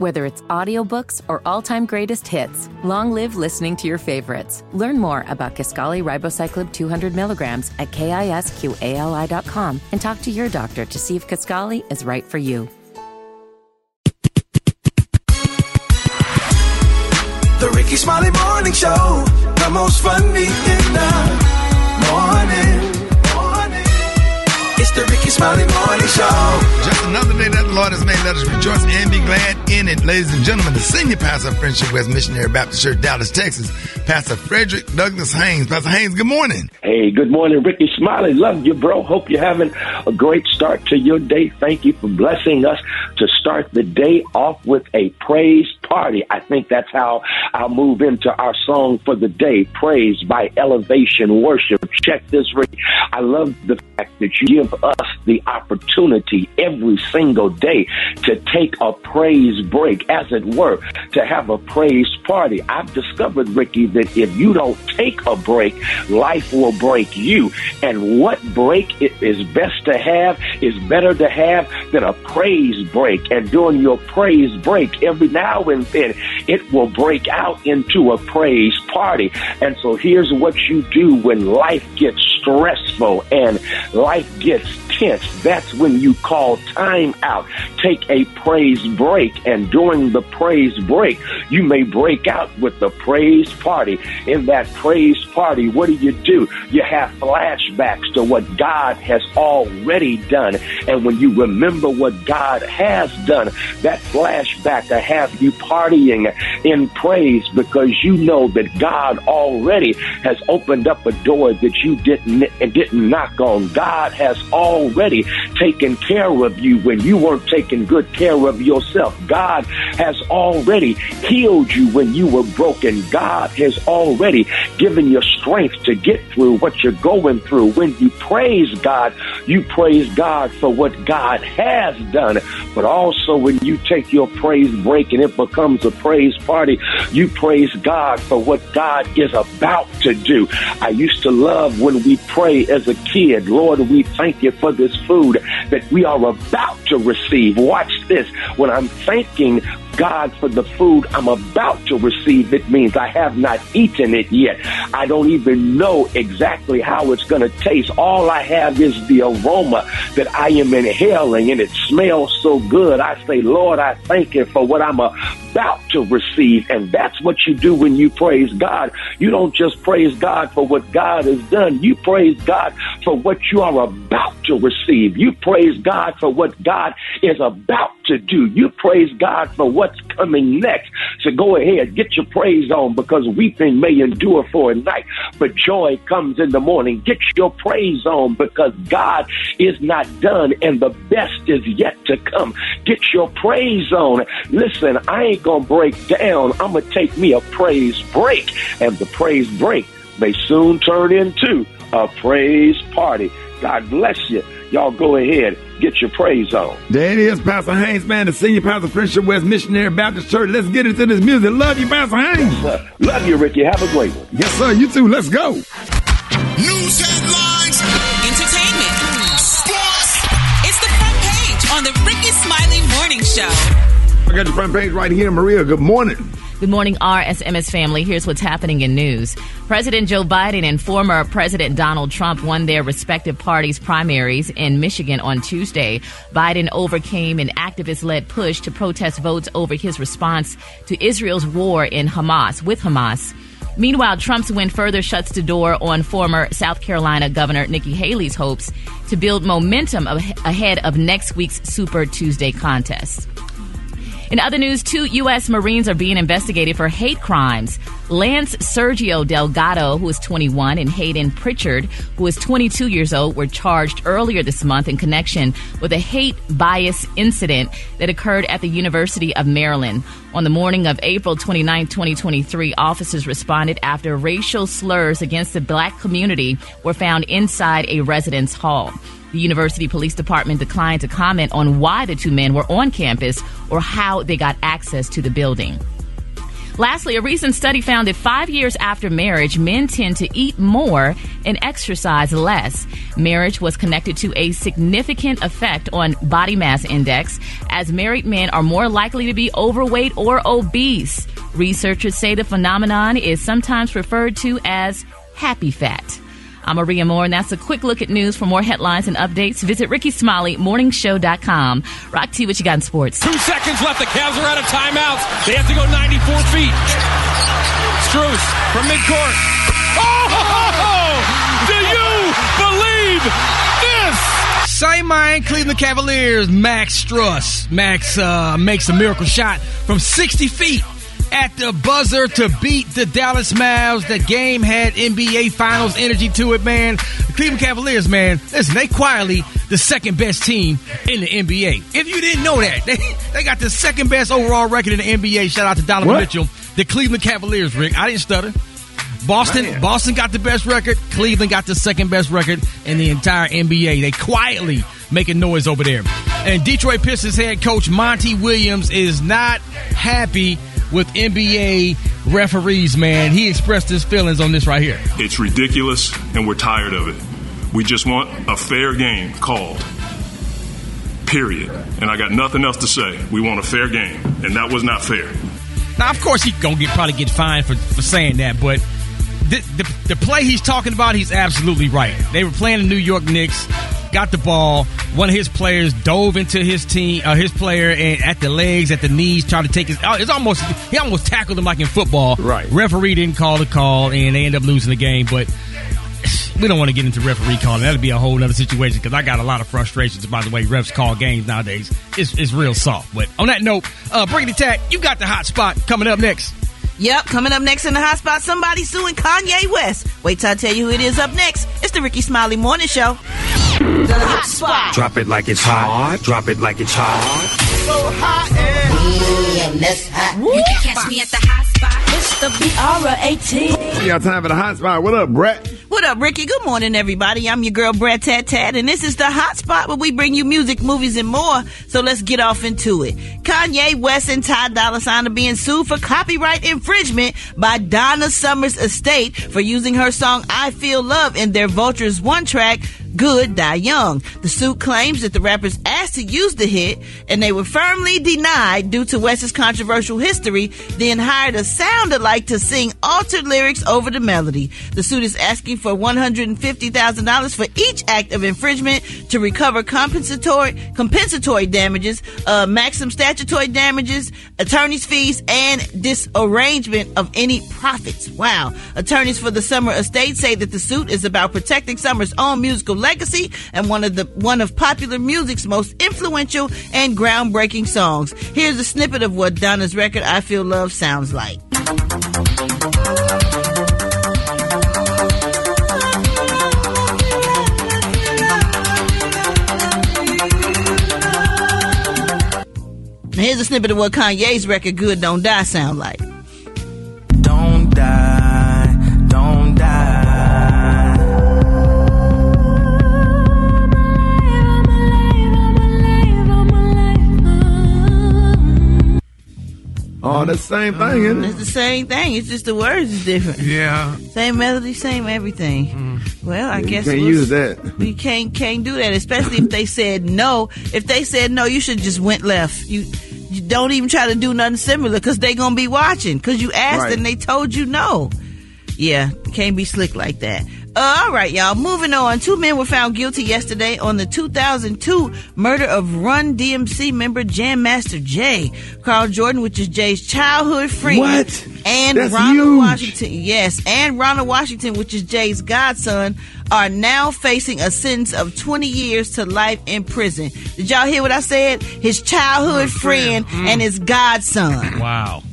Whether it's audiobooks or all-time greatest hits, long live listening to your favorites. Learn more about Kisqali Ribociclib 200 milligrams at kisqali.com and talk to your doctor to see if Kisqali is right for you. The Rickey Smiley Morning Show, the most funny in the morning. It's the Rickey Smiley Morning Show. Just another day that the Lord has made. Let us rejoice and be glad in it. Ladies and gentlemen, the senior pastor of Friendship West Missionary Baptist Church, Dallas, Texas, Pastor Frederick Douglass Haynes. Pastor Haynes, good morning. Hey, good morning, Rickey Smiley. Love you, bro. Hope you're having a great start to your day. Thank you for blessing us to start the day off with a praise party. I think that's how I'll move into our song for the day, Praise by Elevation Worship. Check this, Rick. I love the fact that you give us the opportunity every single day to take a praise break, as it were, to have a praise party. I've discovered, Rickey, that if you don't take a break, life will break you. And what break is best to have is better to have than a praise break. And during your praise break, every now and then, it will break out into a praise party. And so here's what you do when life gets stressful and life gets tense. That's when you call time out. Take a praise break. And during the praise break, you may break out with the praise party. In that praise party, what do you do? You have flashbacks to what God has already done. And when you remember what God has done, that flashback to have you partying in praise because you know that God already has opened up a door that you didn't didn't knock on. God has already taken care of you when you weren't taking good care of yourself. God has already healed you when you were broken. God has already given you strength to get through what you're going through. When you praise God, you praise God for what God has done. But also when you take your praise break and it becomes a praise party, you praise God for what God is about to do. I used to love when we pray as a kid, Lord, we thank you for this food that we are about to receive. Watch this. When I'm thanking God for the food I'm about to receive, it means I have not eaten it yet. I don't even know exactly how it's going to taste. All I have is the aroma that I am inhaling, and it smells so good. I say, Lord, I thank you for what I'm about to receive. And that's what you do when you praise God. You don't just praise God for what God has done, you praise God for what you are about to receive. You praise God for what God is about to do. You praise God for what's coming next. So go ahead, get your praise on because weeping may endure for a night, but joy comes in the morning. Get your praise on because God is not done and the best is yet to come. Get your praise on. Listen, I ain't going to break down. I'm going to take me a praise break and the praise break may soon turn into a praise party. God bless you. Y'all go ahead, get your praise on. There it is, Pastor Haynes, man, the senior pastor of Friendship West Missionary Baptist Church. Let's get into this music. Love you, Pastor Haynes. Love you, Rickey. Have a great one. Yes, sir. You too. Let's go. News headlines, Entertainment. sports, It's the front page on the Rickey Smiley Morning Show. I got the front page right here, Maria. Good morning. Good morning, RSMS family. Here's what's happening in news. President Joe Biden and former President Donald Trump won their respective parties' primaries in Michigan on Tuesday. Biden overcame an activist led push to protest votes over his response to Israel's war in Hamas, with Hamas. Meanwhile, Trump's win further shuts the door on former South Carolina Governor Nikki Haley's hopes to build momentum ahead of next week's Super Tuesday contest. In other news, two U.S. Marines are being investigated for hate crimes. Lance Sergio Delgado, who is 21, and Hayden Pritchard, who is 22 years old, were charged earlier this month in connection with a hate bias incident that occurred at the University of Maryland. On the morning of April 29, 2023, officers responded after racial slurs against the black community were found inside a residence hall. The University Police Department declined to comment on why the two men were on campus or how they got access to the building. Lastly, a recent study found that five years after marriage, men tend to eat more and exercise less. Marriage was connected to a significant effect on body mass index, as married men are more likely to be overweight or obese. Researchers say the phenomenon is sometimes referred to as happy fat. I'm Maria Moore, and that's a quick look at news. For more headlines and updates, visit RickeySmileyMorningShow.com. Rock T, what you got in sports? Two seconds left. The Cavs are out of timeouts. They have to go 94 feet. Strus from midcourt. Oh! Do you believe this? Same mind, Cleveland Cavaliers, Max Strus. Max uh, makes a miracle shot from 60 feet at the buzzer to beat the Dallas Mavs. The game had NBA Finals energy to it, man. The Cleveland Cavaliers, man, listen, they quietly the second best team in the NBA. If you didn't know that, they, they got the second best overall record in the NBA. Shout out to Donovan What? Mitchell. The Cleveland Cavaliers, Rick. I didn't stutter. Boston, Man. Boston got the best record. Cleveland got the second best record in the entire NBA. They quietly making noise over there. And Detroit Pistons head coach Monty Williams is not happy with NBA referees, man. He expressed his feelings on this right here. It's ridiculous, and we're tired of it. We just want a fair game called. Period. And I got nothing else to say. We want a fair game, and that was not fair. Now, of course, he gonna get probably get fined for, for saying that, but the, the the play he's talking about, he's absolutely right. They were playing the New York Knicks, got the ball. One of his players dove into his team, uh, his player, and at the legs, at the knees, tried to take his. oh, It's almost he almost tackled him like in football. Right. Referee didn't call the call, and they end up losing the game. But we don't want to get into referee calling. That'd be a whole other situation because I got a lot of frustrations about the way refs call games nowadays. It's, it's real soft. But on that note, uh, Brittany Tack, you got the hot spot coming up next. Yep, coming up next in the hot spot, somebody suing Kanye West. Wait till I tell you who it is up next. It's the Rickey Smiley Morning Show. The hot spot. Drop it like it's hot. Drop it like it's hot. So hot and Ooh, miss hot. You can catch me at the hot spot. It's the BR18. We got time for the hot spot. What up, Brett? What up, Rickey? Good morning, everybody. I'm your girl, Brat Tat Tat, and this is the hot spot where we bring you music, movies, and more. So let's get off into it. Kanye West and Ty Dolla $ign are being sued for copyright infringement by Donna Summers Estate for using her song I Feel Love in their Vultures One track, Good Die Young. The suit claims that the rappers asked to use the hit and they were firmly denied due to West's controversial history, then hired a sound alike to sing altered lyrics over the melody. The suit is asking for $150,000 for each act of infringement to recover compensatory compensatory damages, uh, maximum statutory damages, attorney's fees, and disarrangement of any profits. Wow. Attorneys for the Summer Estate say that the suit is about protecting Summer's own musical legacy and one of the one of popular music's most influential and groundbreaking songs. Here's a snippet of what Donna's record I Feel Love sounds like. Here's a snippet of what Kanye's record Good Don't Die sound like. Don't die. Don't die. Oh, the same thing, isn't It's the same thing. It's just the words is different. Yeah. Same melody, same everything. Mm. Well, I You guess can't we'll- use that. We can't can't do that, especially if they said no. If they said no, you should just went left. You you don't even try to do nothing similar because they gonna be watching because you asked Right. and they told you no. Yeah, can't be slick like that. Uh, all right, y'all. Moving on. Two men were found guilty yesterday on the 2002 murder of Run DMC member Jam Master Jay. Karl Jordan, which is Jay's childhood friend. What? And That's Ronald huge. Washington. Yes, and Ronald Washington, which is Jay's godson, are now facing a sentence of 20 years to life in prison. Did y'all hear what I said? His childhood friend and his godson. Wow.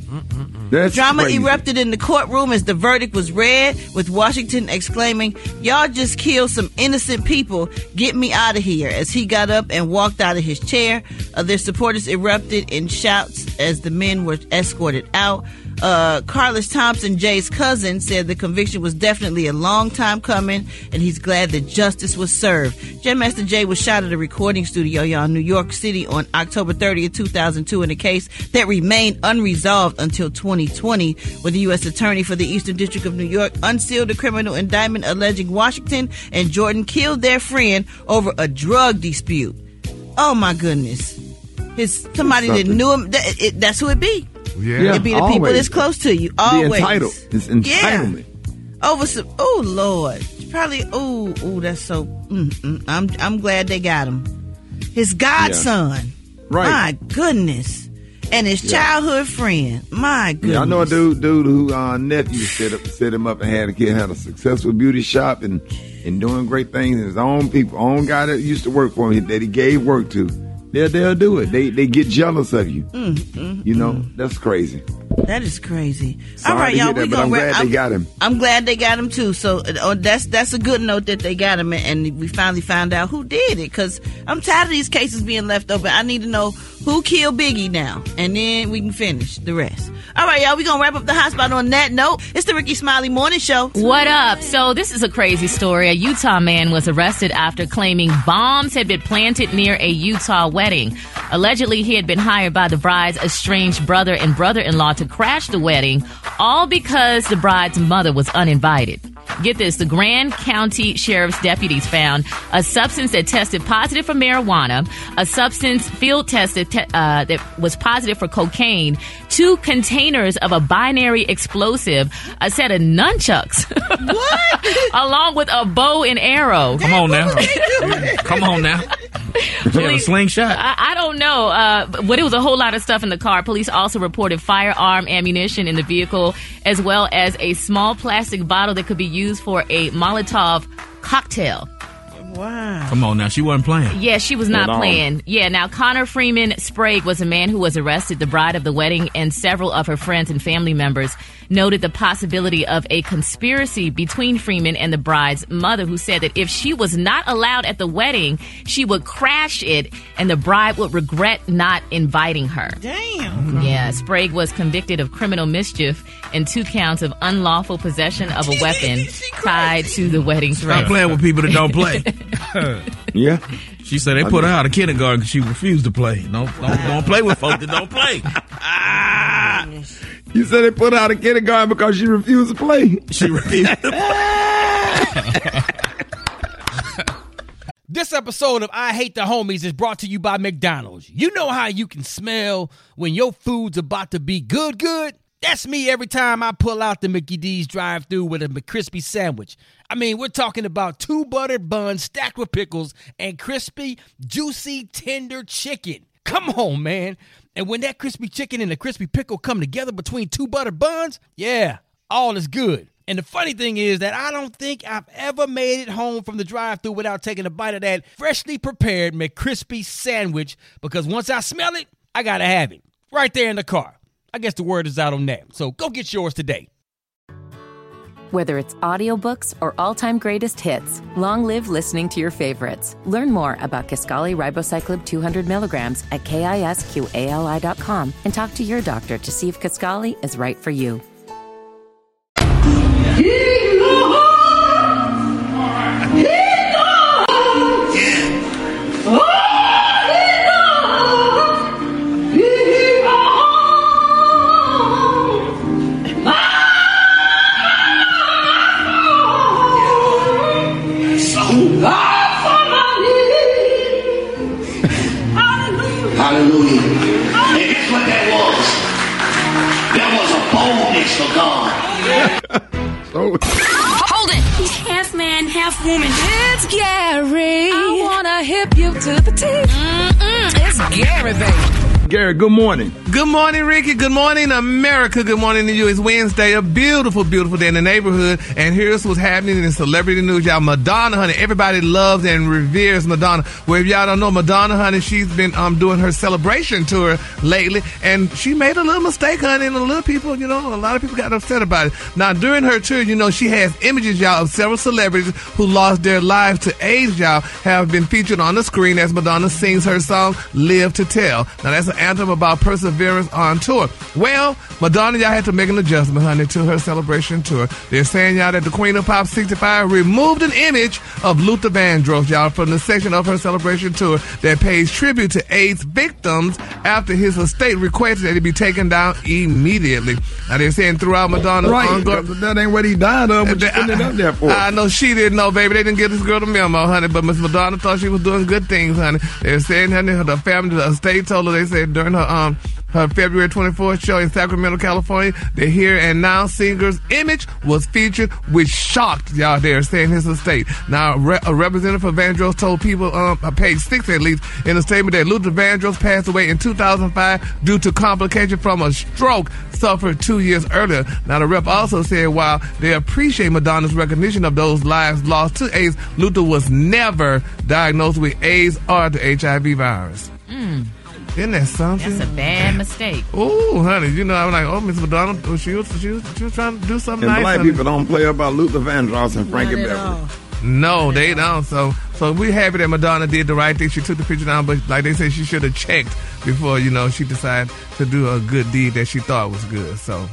That's Drama crazy. erupted in the courtroom as the verdict was read, with Washington exclaiming, Y'all just killed some innocent people. Get me out of here. As he got up and walked out of his chair, uh, their supporters erupted in shouts as the men were escorted out. Uh, Carlos Thompson, Jay's cousin, said the conviction was definitely a long time coming, and he's glad that justice was served. Jam Master Jay was shot at a recording studio y'all, in New York City on October 30th, 2002, in a case that remained unresolved until 2020, where the U.S. Attorney for the Eastern District of New York unsealed a criminal indictment alleging Washington and Jordan killed their friend over a drug dispute. Oh my goodness. His somebody that knew him. That, it, that's who it be. Yeah. It be the people always. that's close to you. The Always. entitled. It's entitlement. Over some. Oh Lord. Probably. Oh. Oh. That's so. Mm, mm, I'm. I'm glad they got him. His godson. Right. My goodness. And his Yeah. childhood friend. My goodness. Yeah, I know a dude, dude who uh, nephew set up, set him up and had a kid had a successful beauty shop and and doing great things. And his own people, own guy that used to work for him that he gave work to, they'll they'll do it. They they get jealous of you. Mm, mm, You know that's crazy. That is crazy. Sorry All right, y'all. that, we but gonna I'm wrap- glad they got him. I'm glad they got him too. So uh, that's that's a good note that they got him, and we finally found out who did it. Because I'm tired of these cases being left open. I need to know who killed Biggie now, and then we can finish the rest. All right, y'all. we're gonna wrap up the hot spot on that note. It's the Rickey Smiley Morning Show. What up? So, this is a crazy story. A Utah man was arrested after claiming bombs had been planted near a Utah wedding. Allegedly, he had been hired by the bride's estranged brother and brother in law to crash the wedding, all because the bride's mother was uninvited. Get this the Grand County Sheriff's deputies found a substance that tested positive for marijuana, a substance field tested te- uh, that was positive for cocaine, two containers of a binary explosive, a set of nunchucks, along with a bow and arrow. Come on now. Come on now. She had a Police- slingshot. I, I don't know, uh, but it was a whole lot of stuff in the car. Police also reported firearm ammunition in the vehicle, as well as a small plastic bottle that could be used for a Molotov cocktail. Wow. Come on now. She wasn't playing. Yeah, she was not playing. Yeah, now Connor Freeman Sprague was a man who was arrested. The bride of the wedding and several of her friends and family members noted the possibility of a conspiracy between Freeman and the bride's mother, who said that if she was not allowed at the wedding, she would crash it and the bride would regret not inviting her. Damn. Yeah, Sprague was convicted of criminal mischief and two counts of unlawful possession of a weapon tied to the wedding Stop dress. playing with people that don't play. yeah. She said they put her out of kindergarten because she refused to play. Don't, don't, ah. don't play with folks that don't play. You said they put her out of kindergarten because she refused to play. She refused. To play. This episode of I Hate the Homies is brought to you by McDonald's. You know how you can smell when your food's about to be good, good? That's me every time I pull out the Mickey D's drive through with a McCrispy sandwich. I mean, we're talking about two buttered buns stacked with pickles and crispy, juicy, tender chicken. Come on, man. And when that crispy chicken and the crispy pickle come together between two buttered buns, yeah, all is good. And the funny thing is that I don't think I've ever made it home from the drive through without taking a bite of that freshly prepared McCrispy sandwich because once I smell it, I gotta have it. Right there in the car. I guess the word is out on that. So go get yours today. Whether it's audiobooks or all-time greatest hits, long live listening to your favorites. Learn more about Kisqali Ribociclib 200 milligrams at kisqali.com and talk to your doctor to see if Kisqali is right for you. And what that was? That was a boldness for God. Hold it! He's half man, half woman. It's Gary. I wanna hip you to the teeth. Mm-mm, it's Gary, baby. Gary, good morning. Good morning, Rickey. Good morning, America. Good morning to you. It's Wednesday, a beautiful, beautiful day in the neighborhood. And here's what's happening in celebrity news. Y'all, Madonna, honey, everybody loves and reveres Madonna. Well, if y'all don't know, Madonna, honey, she's been um doing her celebration tour lately. And she made a little mistake, honey. And a little people, you know, a lot of people got upset about it. Now, during her tour, you know, she has images, y'all, of several celebrities who lost their lives to AIDS, y'all, have been featured on the screen as Madonna sings her song, Live to Tell. Now, that's an anthem about perseverance on tour. Well, Madonna, y'all had to make an adjustment, honey, to her celebration tour. They're saying, y'all, that the Queen of Pop 65 removed an image of Luther Vandross, y'all, from the section of her celebration tour that pays tribute to AIDS victims after his estate requested that it be taken down immediately. Now, they're saying throughout Madonna's Right, ongoing... that- ain't what he died of. What you putting it up there for? I know she didn't know, baby. They didn't get this girl the memo, honey. But Miss Madonna thought she was doing good things, honey. They're saying, honey, the family, the estate told her, they said during her um her February 24th show in Sacramento, California, the Here and Now singer's image was featured, which shocked y'all there, saying his estate. Now, a representative for Vandross told people, um, on page six at least, in a statement that Luther Vandross passed away in 2005 due to complication from a stroke suffered two years earlier. Now, the rep also said while they appreciate Madonna's recognition of those lives lost to AIDS, Luther was never diagnosed with AIDS or the HIV virus. Mm, Isn't that something? that's a bad mistake. Ooh, honey, you know, I'm like, oh, Miss Madonna, oh, she was, she was, she was trying to do something And nice. black people don't play about Luther Vandross and Frankie Beverly. No, they don't. So, so we happy that Madonna did the right thing. She took the picture down, but like they said, she should have checked before you know she decided to do a good deed that she thought was good. So,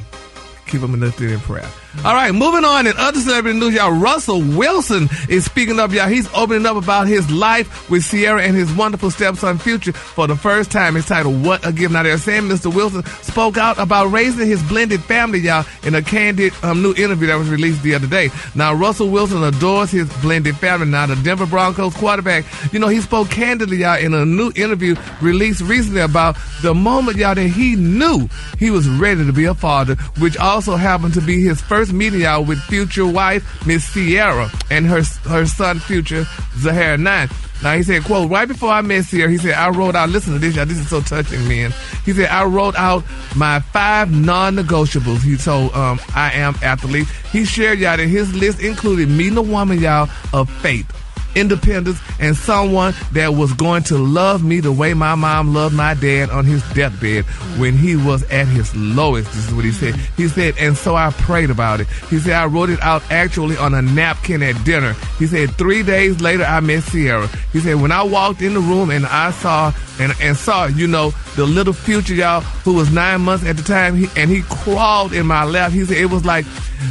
keep them lifted in prayer. All right, moving on in other celebrity news, y'all. Russell Wilson is speaking up, y'all. He's opening up about his life with Ciara and his wonderful stepson Future for the first time. It's titled "What a Gift." Now they're saying Mr. Wilson spoke out about raising his blended family, y'all, in a candid um, new interview that was released the other day. Now Russell Wilson adores his blended family. Now the Denver Broncos quarterback, you know, he spoke candidly, y'all, in a new interview released recently about the moment, y'all, that he knew he was ready to be a father, which also happened to be his first meeting, y'all, with future wife Miss Ciara and her her son, future Zahara Nine. Now he said, quote, right before I met Ciara, he said, I wrote out, listen to this, y'all, this is so touching, man. He said, I wrote out my five non-negotiables. He told um, I am athlete. He shared, y'all, that his list included meeting a woman, y'all, of faith independence, and someone that was going to love me the way my mom loved my dad on his deathbed when he was at his lowest. This is what he said. He said, and so I prayed about it. He said, I wrote it out actually on a napkin at dinner. He said, three days later, I met Ciara. He said, when I walked in the room and I saw, and, and saw, you know, the little future, y'all, who was nine months at the time, he, and he crawled in my lap. He said, it was like,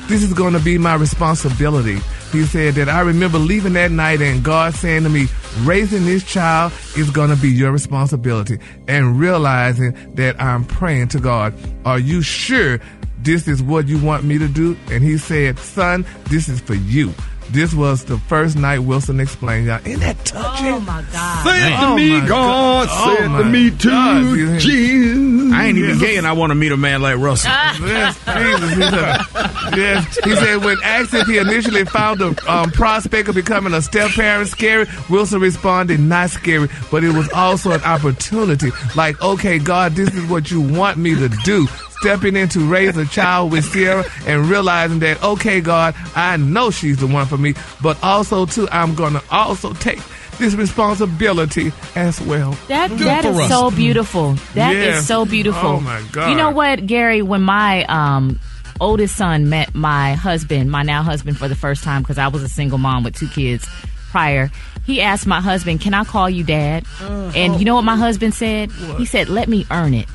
this is going to be my responsibility. He said that I remember leaving that night and God saying to me, raising this child is going to be your responsibility. And realizing that I'm praying to God, are you sure this is what you want me to do? And he said, son, this is for you. This was the first night Wilson explained, y'all. Isn't that touching? Oh my God. Say it to Oh, me, God. God. Say Oh, it to me too, God. Jesus. I ain't even gay and I want to meet a man like Russell. Yes, Jesus. He said, yes. He said when asked if he initially found the um, prospect of becoming a step parent scary, Wilson responded, not scary, but it was also an opportunity. Like, okay, God, this is what you want me to do. Stepping in to raise a child with Ciara and realizing that, okay, God, I know she's the one for me, but also, too, I'm going to also take this responsibility as well. That Good that us. so beautiful. That is Yeah. so beautiful. Oh, my God. You know what, Gary? When my um oldest son met my husband, my now husband, for the first time because I was a single mom with two kids prior, he asked my husband, "Can I call you dad?" And you know what my husband said? He said, "Let me earn it."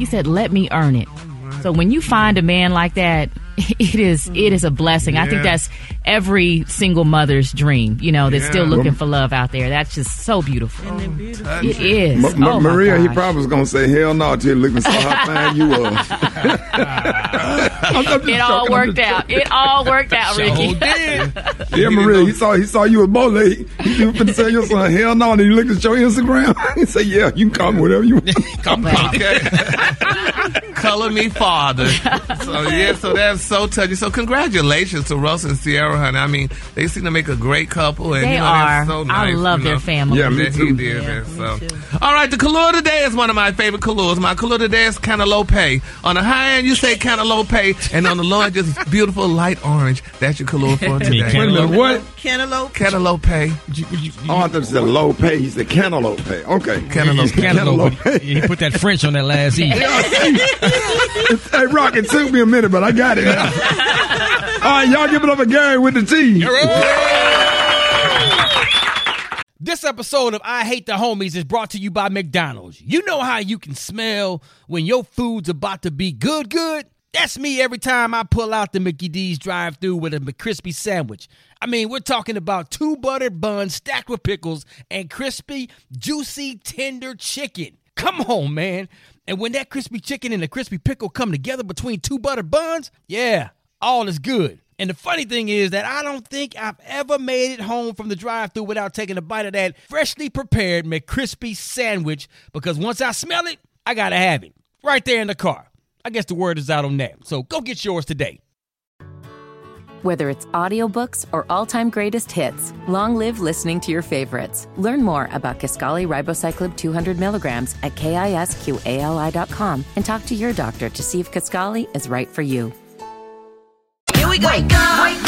He said, "Let me earn it." So when you find a man like that, it is it is a blessing. I think that's every single mother's dream. You know, that's still Yeah. looking for love out there. That's just so beautiful. It is. Ma- Ma- oh Maria, he probably was gonna say hell no till he looked and saw how fine you was. It all worked out. It all worked out, Rickey. Yeah, Maria, he saw he saw you was bold. He, he was finna say your son hell no, and he looked at your Instagram. he said, "Yeah, you can call me whatever you want." Come okay. Color me father. So yeah, so that's so touching. So congratulations to Russ and Ciara, honey. I mean, they seem to make a great couple, and They you know, are. that's so I love you their know, family. Yeah, me too. He did, man, so. All right, the color today is one of my favorite colors. My color today is cantaloupe. On the high end, you say cantaloupe, and on the low end, just beautiful light orange. That's your color for today. Wait a minute, what? Cantaloupe. Cantaloupe. Oh, I thought you said low pay. He said cantaloupe pay. Okay, Cantaloupe. Cantaloupe. He put that French on that last E. hey, Rock, it took me a minute, but I got it now. All right, y'all give it up for Gary with the T. This episode of I Hate the Homies is brought to you by McDonald's. You know how you can smell when your food's about to be good, good? That's me every time I pull out the Mickey D's drive through with a McCrispy sandwich. I mean, we're talking about two buttered buns stacked with pickles and crispy, juicy, tender chicken. Come on, man. And when that crispy chicken and the crispy pickle come together between two buttered buns, yeah, all is good. And the funny thing is that I don't think I've ever made it home from the drive through without taking a bite of that freshly prepared McCrispy sandwich because once I smell it, I gotta have it. Right there in the car. I guess the word is out on that. So go get yours today. Whether it's audiobooks or all-time greatest hits, long live listening to your favorites. Learn more about Kisqali Ribociclib 200 milligrams at kisqali.com and talk to your doctor to see if Kisqali is right for you. We wake up, wake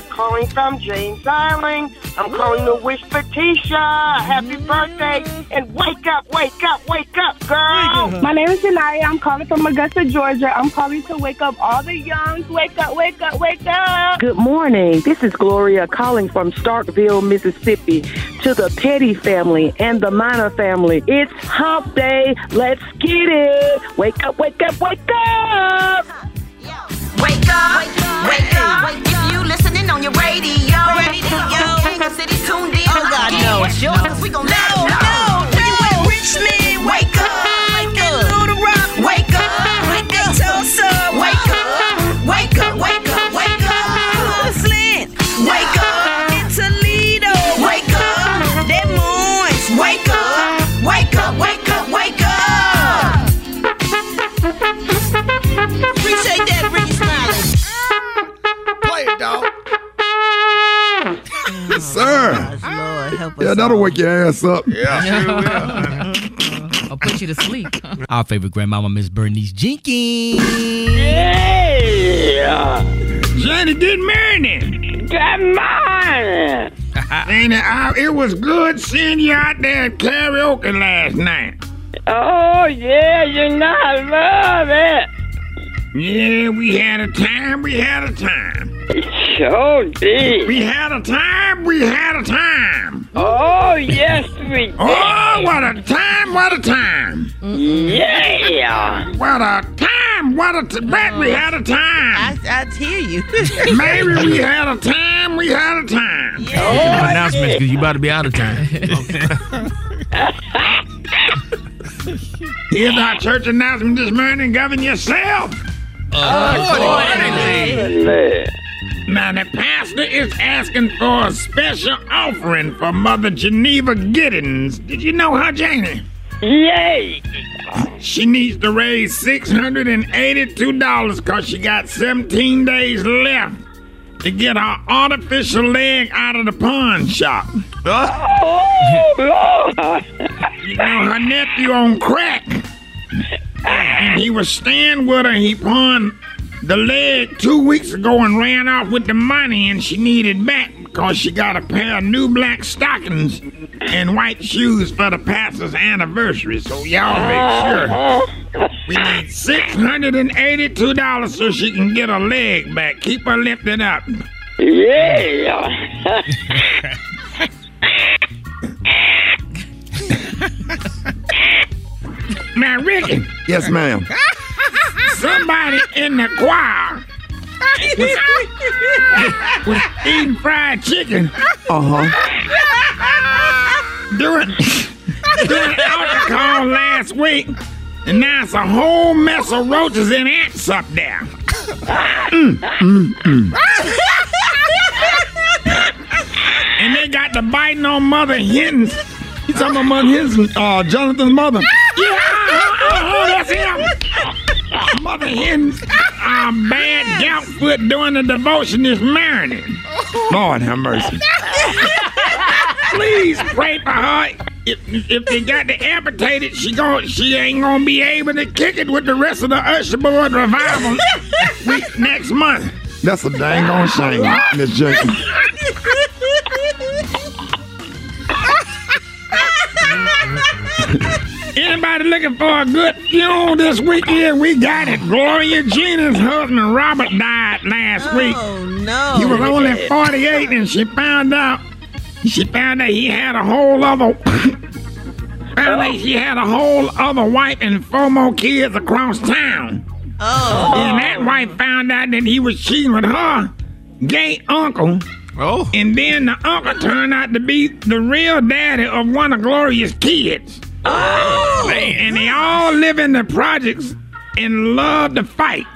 Leona calling from James Island. I'm calling to wish Patricia happy birthday and wake up, wake up, wake up, girl. My name is Janaya. I'm calling from Augusta, Georgia. I'm calling to wake up all the youngs. Wake up, wake up, wake up. Good morning. This is Gloria calling from Starkville, Mississippi to the Petty family and the Minor family. It's hump day. Let's get it. Wake up, wake up, wake up. Wake up, wake up. If you listening on your radio, radio, the city tuned in. Oh God, no. It's yours. We gon' let no, know. No, you in Richmond, wake up. Wake up. Wake up. Wake up. Wake up. Wake up, Lord, help Yeah, that'll wake your ass up. Yeah. I'll put you to sleep. Our favorite grandmama, Miss Bernice Jenkins. Yeah. Johnny, good morning. Good morning. and uh, it was good seeing you out there at karaoke last night. Oh, yeah, you know I love it. Yeah, we had a time, we had a time. Sure did. We had a time, we had a time. Oh, yes, we oh, did. Oh, what a time, what a time. Yeah. What a time, what a time. Bet we had a time. I, I hear you. Maybe we had a time, we had a time. Oh, announcements because you about to be out of time. Here's our church announcement this morning. Govern yourself. Now, the pastor is asking for a special offering for Mother Geneva Giddens. Did you know her, Janie? Yay. She needs to raise $682 because she got 17 days left to get her artificial leg out of the pawn shop. Oh, Lord. You know, her nephew on crack. And he was staying with her. He pawned the leg two weeks ago and ran off with the money, and she needed back because she got a pair of new black stockings and white shoes for the pastor's anniversary. So y'all make sure. We need $682 so she can get her leg back. Keep her lifted up. Yeah. Now, Rickey, Yes, ma'am. Somebody in the choir was, was eating fried chicken Uh huh. during, during altar call last week, and now it's a whole mess of roaches and ants up there. and they got the biting on Mother Hens. You talking about Mother Henson, uh, Jonathan's mother? Yeah, that's him. Mother Hens, uh, bad gout foot doing the devotion this morning. Lord have mercy. Please pray for her. If, if they got to amputate it, she gon' she ain't gonna be able to kick it with the rest of the Usher Board revival next month. That's a dang on shame, Miss Jenkins. Anybody looking for a good funeral this weekend? We got it. Gloria Jean's husband Robert died last oh, week. Oh no. He was only 48 and she found out she found out he had a whole other found out she had a whole other wife and four more kids across town. Oh. And that wife found out that he was cheating with her gay uncle. Oh. And then the uncle turned out to be the real daddy of one of Gloria's kids. Oh. And they all live in the projects and love to fight.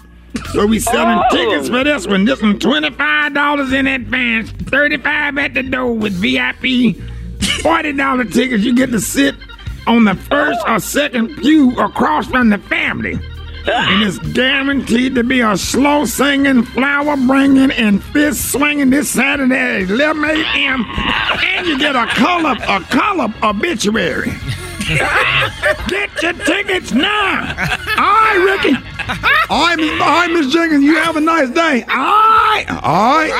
So we selling Oh. tickets for this one. This one twenty-five dollars in advance, thirty-five at the door with VIP. Forty dollar tickets. You get to sit on the first or second pew across from the family. And it's guaranteed to be a slow singing, flower bringing, and fist swinging this Saturday at 11 a.m. And you get a color, a color obituary. Get your tickets now. All right, Rickey. All right, Miss, all right, Miss Jenkins, you have a nice day. All right, all right, all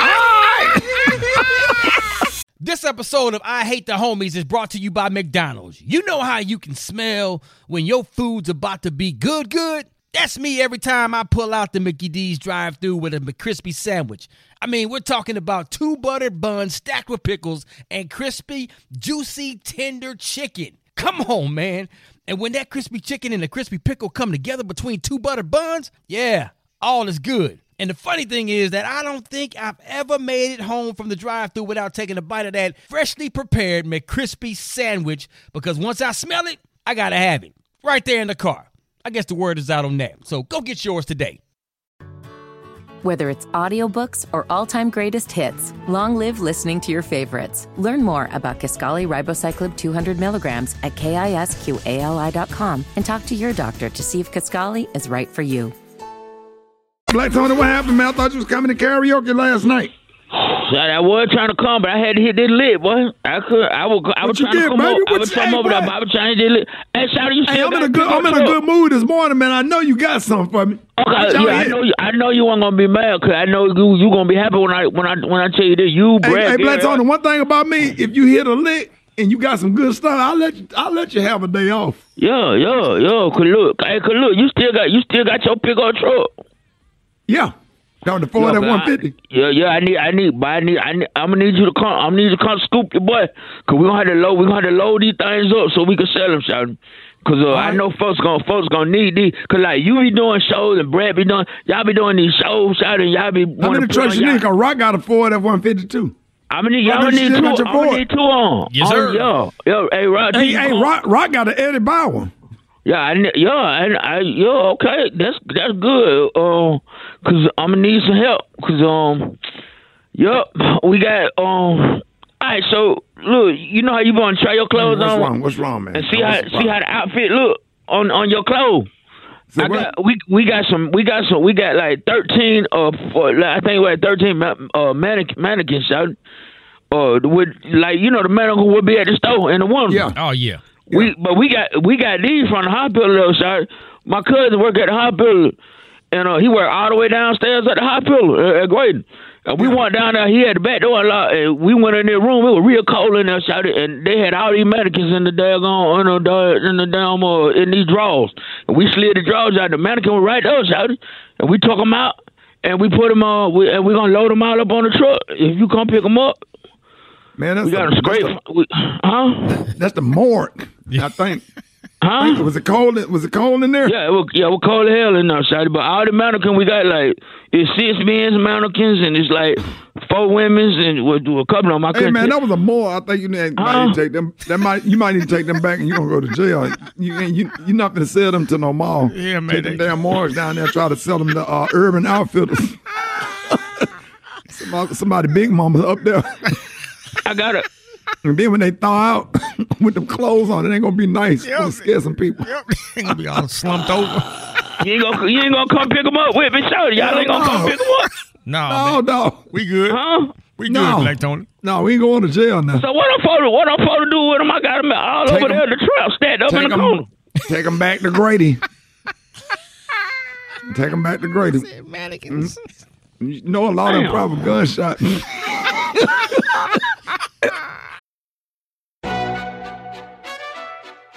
right. This episode of I Hate the Homies is brought to you by McDonald's. You know how you can smell when your food's about to be good, good? That's me every time I pull out the Mickey D's drive through with a McCrispy sandwich. I mean, we're talking about two buttered buns stacked with pickles and crispy, juicy, tender chicken. Come on, man. And when that crispy chicken and the crispy pickle come together between two butter buns, yeah, all is good. And the funny thing is that I don't think I've ever made it home from the drive through without taking a bite of that freshly prepared McCrispy sandwich because once I smell it, I gotta have it. Right there in the car. I guess the word is out on that. So go get yours today. Whether it's audiobooks or all-time greatest hits, long live listening to your favorites. Learn more about Kisqali Ribociclib 200 milligrams at kisqali.com and talk to your doctor to see if Kisqali is right for you. Black Tony, what happened, man? I thought you was coming to karaoke last night. I was trying to come, but I had to hit this lip, boy. I could, I was, I was trying to come baby? over. I was trying hey, over there, I was trying to hit this lip. Hey, shout you Hey, I'm in a good, I'm in a good mood this morning, man. I know you got something for me. Okay, yeah, I know you. I know you weren't gonna be mad because I know you. You gonna be happy when I when I when I tell you this. You, Hey, Brad, hey Black Tony, one thing about me, if you hit a lick and you got some good stuff, I'll let you, I'll let you have a day off. Yeah, yeah, yeah. Cause look, hey, cause look, you still got you still got your pickup truck. Yeah, down the Ford Yeah, at 150. Yeah, yeah. I need, I need, but I need, I need, I'm gonna need you to come. I'm gonna need you to come scoop your boy, cause we gonna have to load, we gonna have to load these things up so we can sell them, son. Cause uh, I know folks gonna folks gonna need these. Cause like you be doing shows and Brad be doing, y'all be doing these shows, shout and y'all be. I'm wanna in the put y'all- Nick. Rock got a Ford at 150 too. I'm gonna need, y'all done need two. I'm gonna need two on. Yes, Oh, sir. Yeah, yeah. Hey, Rod. Hey, hey, Rock, Rock got an Eddie Bauer. Yeah, I, ne- yeah, I, I, yeah, okay, that's that's good. Um, cause I'm gonna need some help. Cause um, yep, we got um. All right, so look, you know how you gonna try your clothes What's on wrong? What's wrong, man? and see how What's see how the outfit look on on your clothes. I got, we we got some we got some we got like thirteen uh for, like, I think we had thirteen uh mannequin mannequins out uh with like you know the mannequin would be at the store in the one yeah oh yeah we but we got we got these from the hospital though sir my cousin work at the hospital and uh he worked all the way downstairs at the hospital uh, at Graydon. And we went down there. He had the back door unlocked, and we went in their room. It was real cold in there, shouted, and they had all these mannequins in the daggone in the in the damn uh, in these drawers. And we slid the drawers out. The mannequin was right there, shouted, and we took them out, and we put them uh, we, and we're gonna load them all up on the truck. If you come pick them up, Man, that's we got the- them scrape. that's we- huh? That's the morgue. I think. Huh? Was it cold? Was it cold in there? Yeah, it was, yeah, it was cold as hell in there, shawty. But all the mannequins we got like it's six men's mannequins and it's like four women's and with, do a couple of them. I Hey man, tell- that was a more. I think you need, might need to take them. That might you might need to take them back, and you gonna go to jail. You you you're not gonna sell them to no mall. Yeah, man, Take them damn morgues down there, try to sell them to uh, Urban Outfitters. somebody, somebody big mama up there. I got it. And then when they thaw out with them clothes on, it ain't gonna be nice. It's gonna scare some people. ain't gonna be all slumped over. You ain't gonna you ain't gonna come pick them up with me, shawty. Y'all ain't gonna come pick them up. No, No, no, we good. Huh? We no. good, Black Tony. No, we ain't going to jail now. So what I'm supposed to what I'm supposed to do with them? I got them all Take over 'em- there in the trap, stacked up in Take the 'em- corner. Take them back to Grady. Take them back to Grady. Mannequins. Mm. You know a lot of them Damn. probably gunshot.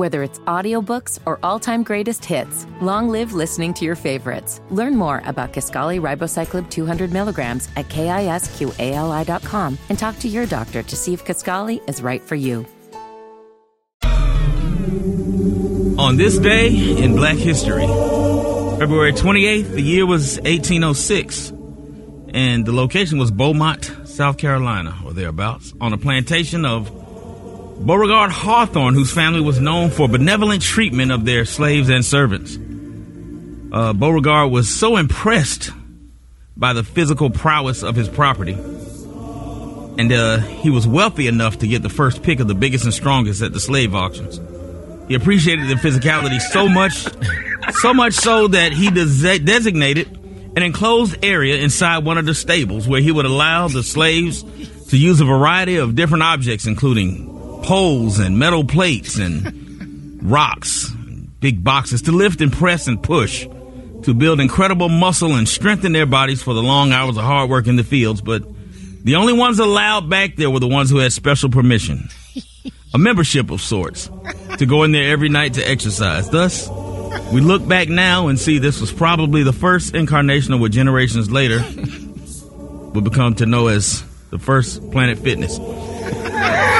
Whether it's audiobooks or all-time greatest hits, long live listening to your favorites. Learn more about Kisqali Ribociclib 200 milligrams at kisqali.com and talk to your doctor to see if Kisqali is right for you. On this day in black history, February 28th, the year was 1806, and the location was Beaumont, South Carolina, or thereabouts, on a plantation of Beauregard Hawthorne, whose family was known for benevolent treatment of their slaves and servants. Uh, Beauregard was so impressed by the physical prowess of his property, and uh, he was wealthy enough to get the first pick of the biggest and strongest at the slave auctions. He appreciated the physicality so much, so much so that he des- designated an enclosed area inside one of the stables where he would allow the slaves to use a variety of different objects, including poles and metal plates and rocks, big boxes to lift and press and push to build incredible muscle and strengthen their bodies for the long hours of hard work in the fields. But the only ones allowed back there were the ones who had special permission, a membership of sorts, to go in there every night to exercise. Thus, we look back now and see this was probably the first incarnation of what generations later would become to know as the first Planet Fitness.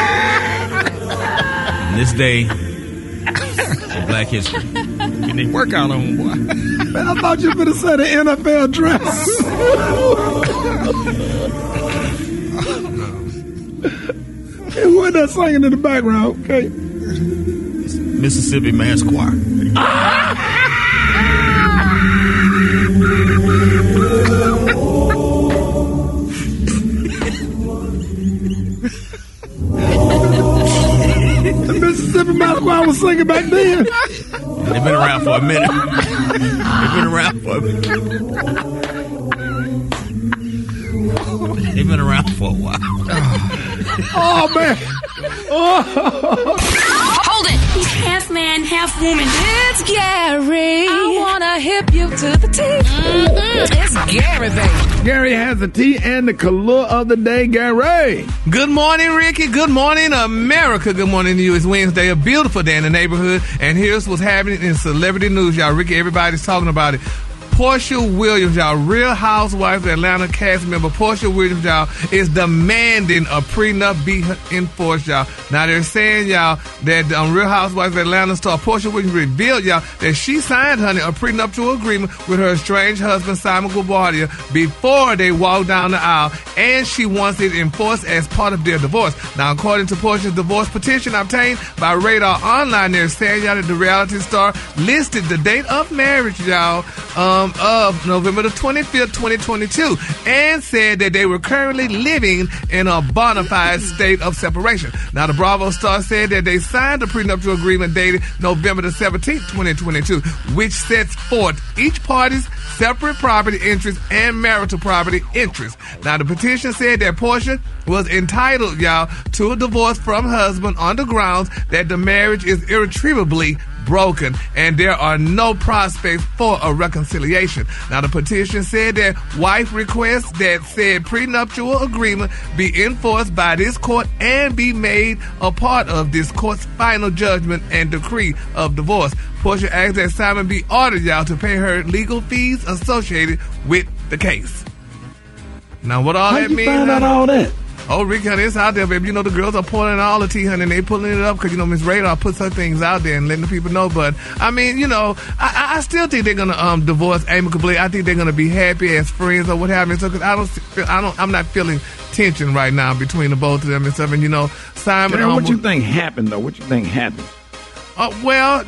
On this day in Black History. Getting their workout on, boy. Man, I thought you were going to say the NFL dress. hey, who is that singing in the background? Okay. Mississippi Mass Choir. Choir was singing back then. They've been around for a minute. They've been around for a minute. They've been around for a while. Oh, man. Oh. Hold it! He's half man, half woman. It's Gary. I wanna hip you to the teeth. Mm-hmm. It's Gary, baby. Gary has the tea and the color of the day, Gary. Good morning, Rickey. Good morning, America. Good morning to you. It's Wednesday, a beautiful day in the neighborhood. And here's what's happening in celebrity news, y'all. Rickey, everybody's talking about it. Porsha Williams, y'all, Real Housewives of Atlanta cast member Porsha Williams, y'all, is demanding a prenup be enforced, y'all. Now they're saying, y'all, that um, Real Housewives of Atlanta star Porsha Williams revealed, y'all, that she signed, honey, a prenuptial agreement with her estranged husband Simon Guobadia before they walked down the aisle, and she wants it enforced as part of their divorce. Now, according to Porsha's divorce petition obtained by Radar Online, they're saying, y'all, that the reality star listed the date of marriage, y'all, um, of November the 25th, 2022, and said that they were currently living in a bona fide state of separation. Now, the Bravo star said that they signed a prenuptial agreement dated November the 17th, 2022, which sets forth each party's separate property interest and marital property interest. Now, the petition said that Porsha was entitled, y'all, to a divorce from husband on the grounds that the marriage is irretrievably broken and there are no prospects for a reconciliation. Now, the petition said that wife requests that said prenuptial agreement be enforced by this court and be made a part of this court's final judgment and decree of divorce. Porsha asks that Simon be ordered, y'all, to pay her legal fees associated with the case. Now, what all How that you means? find out all that? Oh, Rick, honey, it's out there, baby. You know, the girls are pulling all the tea, honey, and they pulling it up because, you know, Miss Radar puts her things out there and letting the people know. But, I mean, you know, I, I- still think they're going to um, divorce amicably. I think they're going to be happy as friends or what have you. So, cause I don't, I don't, I'm not feeling tension right now between the both of them and stuff. And, you know, Simon. Um, what you think happened, though? What you think happened? Uh, well,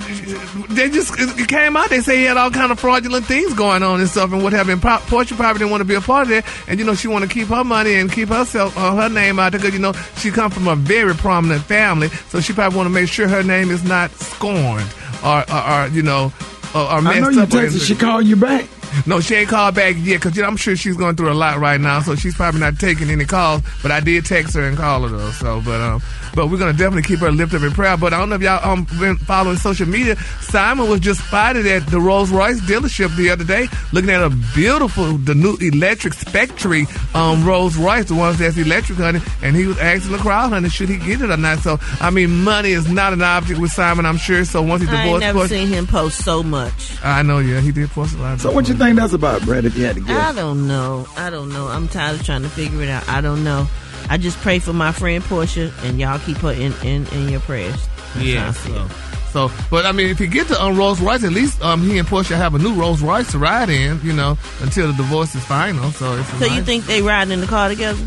they just it came out. They say he had all kind of fraudulent things going on and stuff and what have you. And Porsha probably didn't want to be a part of it, and you know she want to keep her money and keep herself uh, her name out because you know she come from a very prominent family, so she probably want to make sure her name is not scorned or, or, or you know, or, or messed I know you texted. She called you back. No, she ain't called back yet because you know, I'm sure she's going through a lot right now, so she's probably not taking any calls. But I did text her and call her though. So, but um, but we're gonna definitely keep her lifted up in prayer. But I don't know if y'all um been following social media. Simon was just spotted at the Rolls Royce dealership the other day, looking at a beautiful the new electric Spectre um Rolls Royce, the ones that's electric, honey. And he was asking the crowd, honey, should he get it or not? So I mean, money is not an object with Simon, I'm sure. So once he divorced, I ain't never Porsha- seen him post so much. I know, yeah, he did post a lot. So what you think that's about, Brat? If you had to guess, I don't know. I don't know. I'm tired of trying to figure it out. I don't know. I just pray for my friend Porsha, and y'all keep her in, in, in your prayers. That's Yeah. how So, but I mean, if you get to um, Rolls Royce, at least um, he and Porsha have a new Rolls Royce to ride in, you know, until the divorce is final. So, it's So you think they riding in the car together?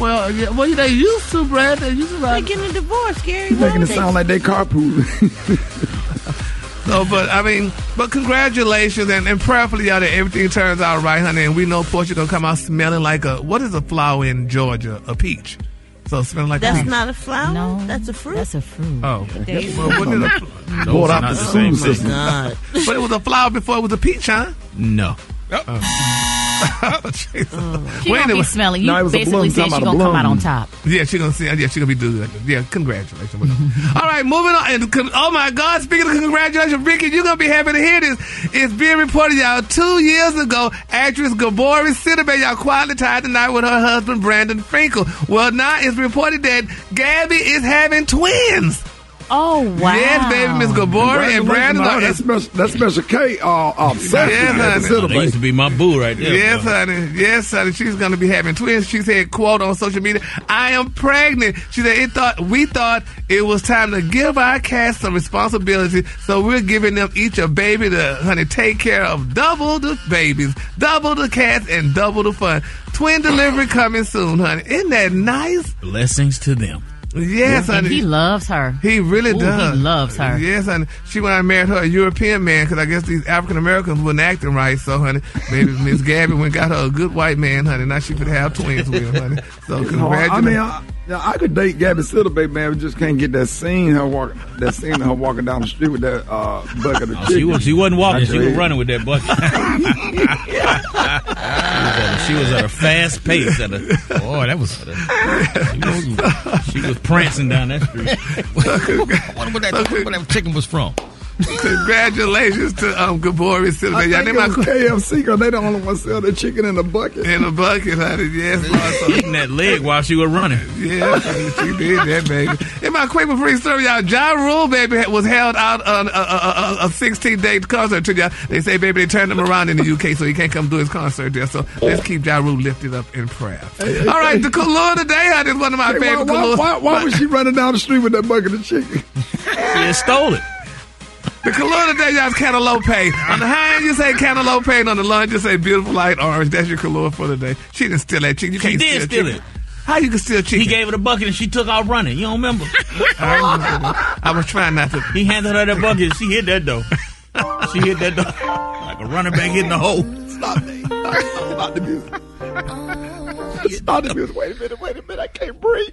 Well, yeah, well, they used to, Brat. They used to ride. They ride. getting a divorce, Gary. you Why making it sound like they carpool. So, but I mean, but congratulations and, and prayerfully, y'all, that everything turns out right, honey. And we know Porsha gonna come out smelling like a what is a flower in Georgia? A peach. So smelling like a That's peach. not a flower. No, that's a fruit. That's a fruit. Oh, Daisy. well, what is a, Bought out the food system. Oh, but it was a flower before it was a peach, huh? No. Oh. She Well, gonna be smelling. You No, it was a basically said Talking she gonna come out on top. Yeah, she gonna see. Yeah, she gonna be doing. Yeah, congratulations. All right, moving on. And oh my God, speaking of congratulations, Rickey, you're gonna be happy to hear this. It's being reported, y'all. Two years ago, actress Gabourey Sidibe, y'all quietly tied tonight with her husband Brandon Frankel. Well, now it's reported that Gabby is having twins. Oh wow! Yes, baby, Miss Gabourey and Brandon. Are- that's special. That's special K. Uh, uh, Yes, honey. That used to be my boo right there. Yes, boy. honey. Yes, honey. She's gonna be having twins. She said, "quote on social media, I am pregnant." She said, "It thought we thought it was time to give our cast some responsibility, so we're giving them each a baby to, honey, take care of double the babies, double the cats, and double the fun. Twin delivery coming soon, honey. Isn't that nice? Blessings to them. Yes, And honey. he loves her. He really Ooh, does. He loves her. Yes, honey. She went and married her a European man because I guess these African Americans wasn't acting right. So, honey, maybe Miss Gabby went got her a good white man, honey. Now she could have twins with him, honey. So, You know, congratulations. I mean, I, yeah, I could date Gabby Sidibe, man. We just can't get that scene her walk, that scene of her walking down the street with that uh, bucket of Oh, chicken. she, was, she wasn't walking, she was running with that bucket. she, was at a, she was at a fast pace. At a, boy, that was. She was, she was prancing down that street. I wonder where that, where that chicken was from. Congratulations to um, Gabourey I Silva. Y'all, think they it might was KFC because they the only one sell the chicken in a bucket. in a bucket, honey. Yes, Lord. So, Eating that leg while she was running. Yeah, she did that, baby. In my quick before you story, y'all, Ja Rule, baby, was held out on a, a, a, a 16 day concert to y'all. They say, baby, they turned him around in the UK, so he can't come do his concert there. So let's keep Ja Rule lifted up in prayer. All right, the Kahlua today, honey, is one of my Hey, why, favorite why, Kahlua. why, why was she running down the street with that bucket of chicken? She had stole it. The Kahlua today, y'all, is cantaloupe. On the high end, you say cantaloupe, and on the lunge, you say beautiful light orange. That's your Kahlua for the day. She didn't steal that chicken. You She can't did steal steal chicken. it. How you can steal chicken? He gave her the bucket and she took off running. You don't remember? I, I was trying not to. He handed her the bucket and she hit that door. She hit that door like a running back hitting the hole. Stop it. Stop the music. Stop the music. Wait a minute, wait a minute. I can't breathe.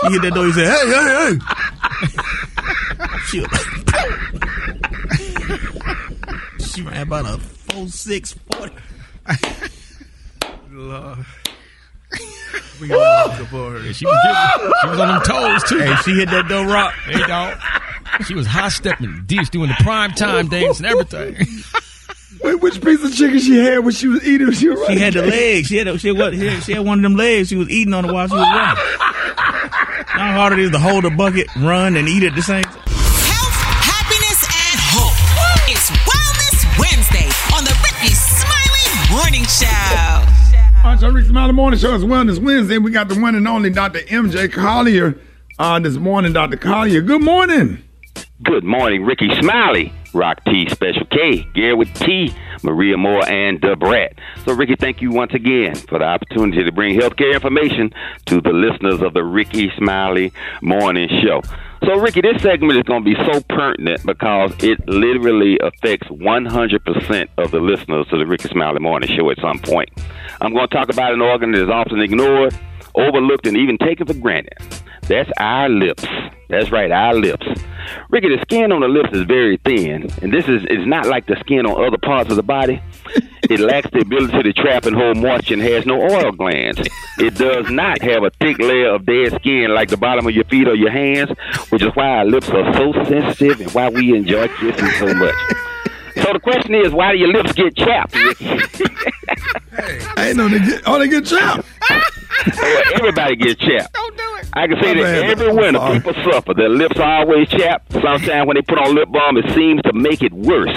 She hit that door. He said, "Hey, hey, hey!" she, she ran about a four six forty. Lord. Yeah, she was getting, she was on them toes too. Hey, she hit that door rock. Hey, dog. She was high stepping, D's doing the prime time dance and everything. Wait, which piece of chicken she had when she was eating? She, was She had the legs. She had a, she had what? She had, she had one of them legs. She was eating on it while she was running. You how hard it is to hold a bucket, run, and eat at the same time. Health, happiness, and hope. It's Wellness Wednesday on the Rickey Smiley Morning Show. All right, so Rick Smiley Morning Show is Wellness Wednesday. We got the one and only Dr. MJ Collier uh, this morning. Dr. Collier, good morning. Good morning, Rickey Smiley. Rock T, Special K, Gary with T, Maria Moore, and Da Brat. So, Rickey, thank you once again for the opportunity to bring healthcare information to the listeners of the Rickey Smiley Morning Show. So, Rickey, this segment is going to be so pertinent because it literally affects 100% of the listeners to the Rickey Smiley Morning Show at some point. I'm going to talk about an organ that is often ignored, overlooked, and even taken for granted. That's our lips. That's right, our lips. Rickey, the skin on the lips is very thin, and this is is not like the skin on other parts of the body. It lacks the ability to trap and hold moisture and has no oil glands. It does not have a thick layer of dead skin like the bottom of your feet or your hands, which is why our lips are so sensitive and why we enjoy kissing so much. So the question is, why do your lips get chapped, Rickey? I ain't know they get, oh, they get chapped. Well, everybody gets chapped. Don't do it. I can say My that bad. every winter I'm people suffer. Their lips are always chapped. Sometimes when they put on lip balm, it seems to make it worse.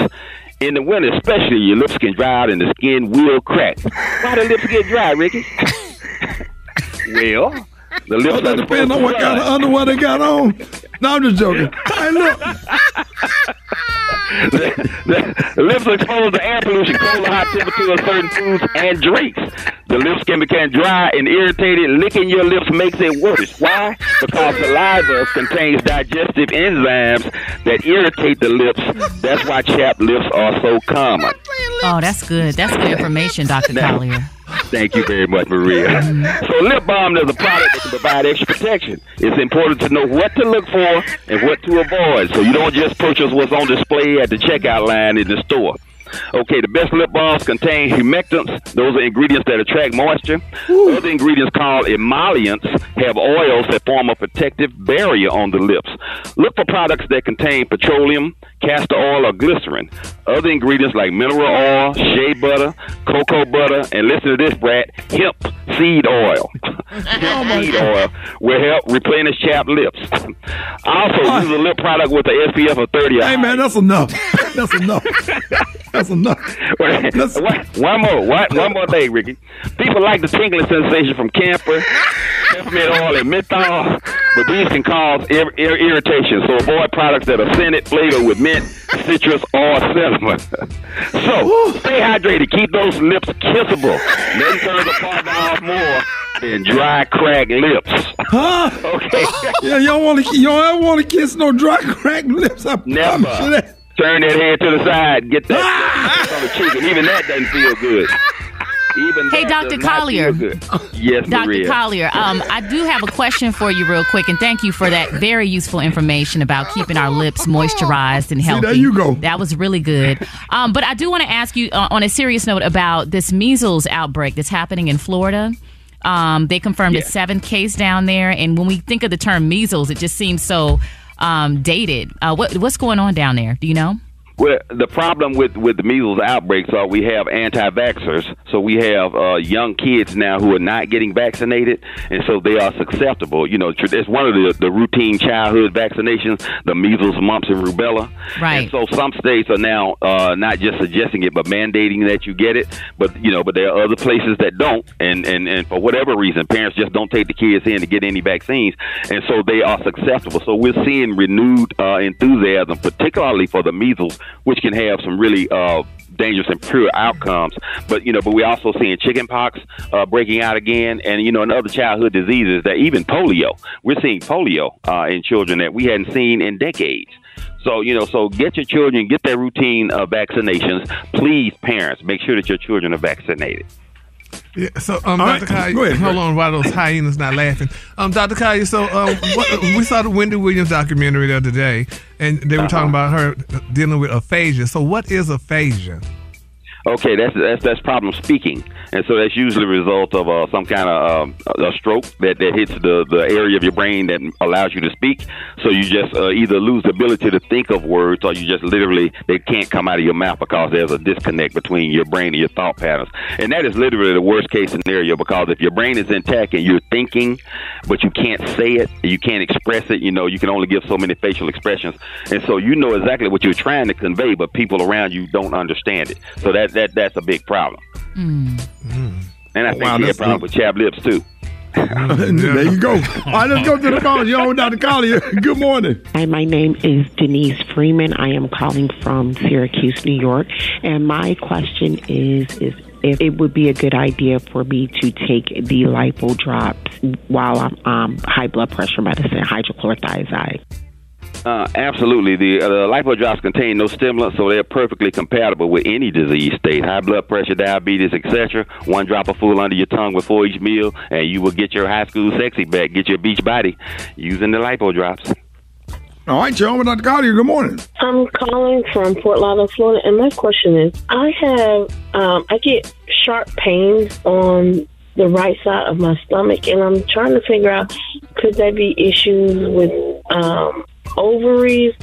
In the winter, especially, your lips can dry out and the skin will crack. Why do lips get dry, Rickey? well, the lips that are depends on what kind of underwear they got on. No, I'm just joking. Hey, look. the, the lips are exposed to air pollution, cold or hot temperatures, certain foods, and drinks. The lips can become dry and irritated. Licking your lips makes it worse. Why? Because saliva contains digestive enzymes that irritate the lips. That's why chapped lips are so common. Oh, that's good. That's good information, Dr. Collier. Thank you very much, Maria. So, lip balm is a product that can provide extra protection. It's important to know what to look for and what to avoid, so you don't just purchase what's on display at the checkout line in the store. Okay, the best lip balms contain humectants. Those are ingredients that attract moisture. Other ingredients called emollients have oils that form a protective barrier on the lips. Look for products that contain petroleum, castor oil, or glycerin. Other ingredients like mineral oil, shea butter, cocoa butter, and listen to this, Brat, hemp seed oil. Hemp seed oil will help replenish chapped lips. also, use a lip product with an SPF of 30 or Hey, man, that's enough. That's enough. That's enough. one, one more, one, one more thing, Rickey. People like the tingling sensation from camphor, peppermint oil, and menthol, but these can cause ir- ir- irritation. So avoid products that are scented, flavored with mint, citrus, or cinnamon. so stay hydrated. Keep those lips kissable. Nothing turns a partner off more than dry, cracked lips. Huh? Okay. Yeah, you don't want to. You don't want to kiss no dry cracked lips. I Never. promise that. Turn that head to the side. Get that, that on the cheek, and even that doesn't feel good. Even Hey, Dr. Collier. feel good. Yes, Dr. Maria. Collier, um, I do have a question for you, real quick, and thank you for that very useful information about keeping our lips moisturized and See, healthy. there you go. That was really good. Um, but I do want to ask you, uh, on a serious note, about this measles outbreak that's happening in Florida. Um, they confirmed a seventh case down there, and when we think of the term measles, it just seems so um, dated. Uh, what, what's going on down there? Do you know? Well, the problem with with the measles outbreaks are we have anti-vaxxers, so we have uh, young kids now who are not getting vaccinated, and so they are susceptible. You know, it's one of the the routine childhood vaccinations, the measles, mumps, and rubella. Right. And so some states are now uh, not just suggesting it, but mandating that you get it. But you know, but there are other places that don't, and and and for whatever reason, parents just don't take the kids in to get any vaccines, and so they are susceptible. So we're seeing renewed uh, enthusiasm, particularly for the measles, which can have some really uh, dangerous and pure outcomes. But you know, but we're also seeing chickenpox uh, breaking out again, and you know, and other childhood diseases that even polio. We're seeing polio uh, in children that we hadn't seen in decades. So you know, so get your children, get their routine uh, vaccinations. Please, parents, make sure that your children are vaccinated. Yeah, so um, All Dr. right, Collier, go ahead, hold Greg. on, why those hyenas not laughing? Um, Dr. Kaya, so um, what, we saw the Wendy Williams documentary the other day, and they were talking about her dealing with aphasia. So, what is aphasia? Okay, that's that's that's problem speaking, and so that's usually a result of uh, some kind of um, a stroke that, that hits the, the area of your brain that allows you to speak. So you just uh, either lose the ability to think of words, or you just literally they can't come out of your mouth because there's a disconnect between your brain and your thought patterns. And that is literally the worst case scenario because if your brain is intact and you're thinking, but you can't say it, you can't express it, you know, you can only give so many facial expressions, and so you know exactly what you're trying to convey, but people around you don't understand it. So that that that's a big problem. Mm. And I think wow, she had that's problem with chapped lips too. there you go. All right, let's go to the phone. You're on Dr. Collier. Good morning. Hi, my name is Denise Freeman. I am calling from Syracuse, New York, and my question is is if it would be a good idea for me to take the lipo drops while I'm um, high blood pressure medicine, hydrochlorothiazide. Uh, absolutely. The, uh, the lipo drops contain no stimulants, so they're perfectly compatible with any disease state, high blood pressure, diabetes, etc. One drop of full under your tongue before each meal, and you will get your high school sexy back, get your beach body using the lipo drops. All right, you're on with Dr. Collier. Good morning. I'm calling from Fort Lauderdale, Florida, and my question is: I have, um, I get sharp pains on the right side of my stomach, and I'm trying to figure out could there be issues with um, ovaries,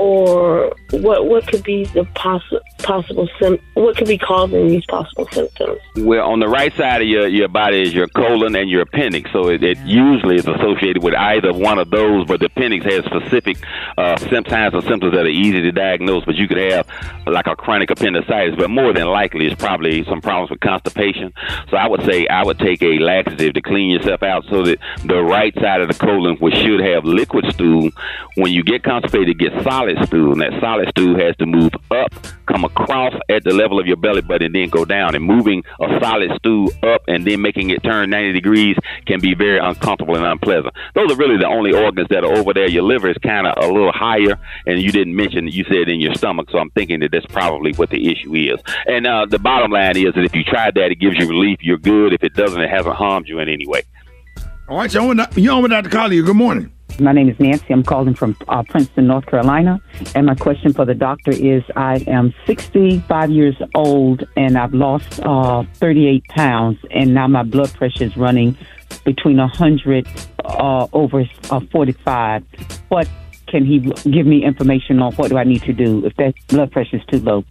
or what? What could be the possi- possible sim- What could be causing these possible symptoms? Well, on the right side of your, your body is your colon and your appendix, so it, it usually is associated with either one of those. But the appendix has specific uh, signs or symptoms that are easy to diagnose. But you could have like a chronic appendicitis, but more than likely it's probably some problems with constipation. So I would say I would take a laxative to clean yourself out so that the right side of the colon, which should have liquid stool, when you get constipated, gets solid stool, and that solid stool has to move up, come across at the level of your belly button, and then go down. And moving a solid stool up and then making it turn 90 degrees can be very uncomfortable and unpleasant. Those are really the only organs that are over there. Your liver is kind of a little higher, and you didn't mention you said in your stomach, so I'm thinking that that's probably what the issue is. And uh, the bottom line is that if you tried that, it gives you relief. You're good. If it doesn't, it hasn't harmed you in any way. All right, with, you're on with Dr. Collier. Good morning. My name is Nancy. I'm calling from uh, Princeton, North Carolina. And my question for the doctor is I am 65 years old and I've lost uh, 38 pounds. And now my blood pressure is running between 100 uh, over uh, 45. What can he give me information on? What do I need to do if that blood pressure is too low?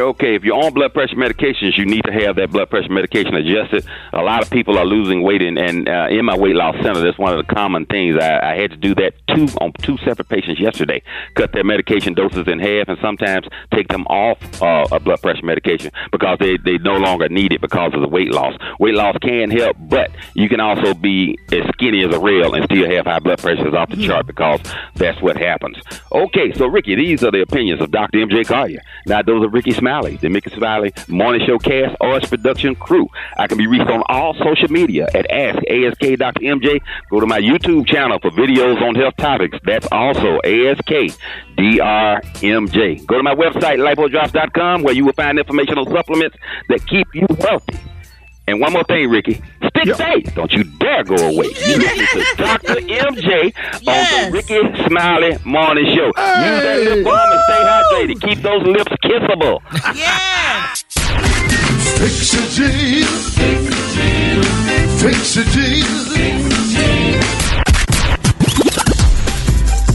Okay, if you're on blood pressure medications, you need to have that blood pressure medication adjusted. A lot of people are losing weight, and, and uh, in my weight loss center, that's one of the common things. I, I had to do that two on two separate patients yesterday. Cut their medication doses in half, and sometimes take them off uh, a blood pressure medication because they, they no longer need it because of the weight loss. Weight loss can help, but you can also be as skinny as a rail and still have high blood pressures off the chart because that's what happens. Okay, so Rickey, these are the opinions of Dr. MJ Collier. Now, those are Rickey The Rickey Smiley Morning Show cast or its production crew. I can be reached on all social media at Ask ASK Dr. MJ. Go to my YouTube channel for videos on health topics. That's also ASK DRMJ. Go to my website, lipodrops.com, where you will find informational supplements that keep you healthy. And one more thing, Rickey. Stick safe. Don't you dare go away. You listen to Dr. MJ on the Rickey Smiley Morning Show. Use that lip balm and stay hydrated. Keep those lips kissable. Yeah. Fix it, Jesus. Fix it, Jesus.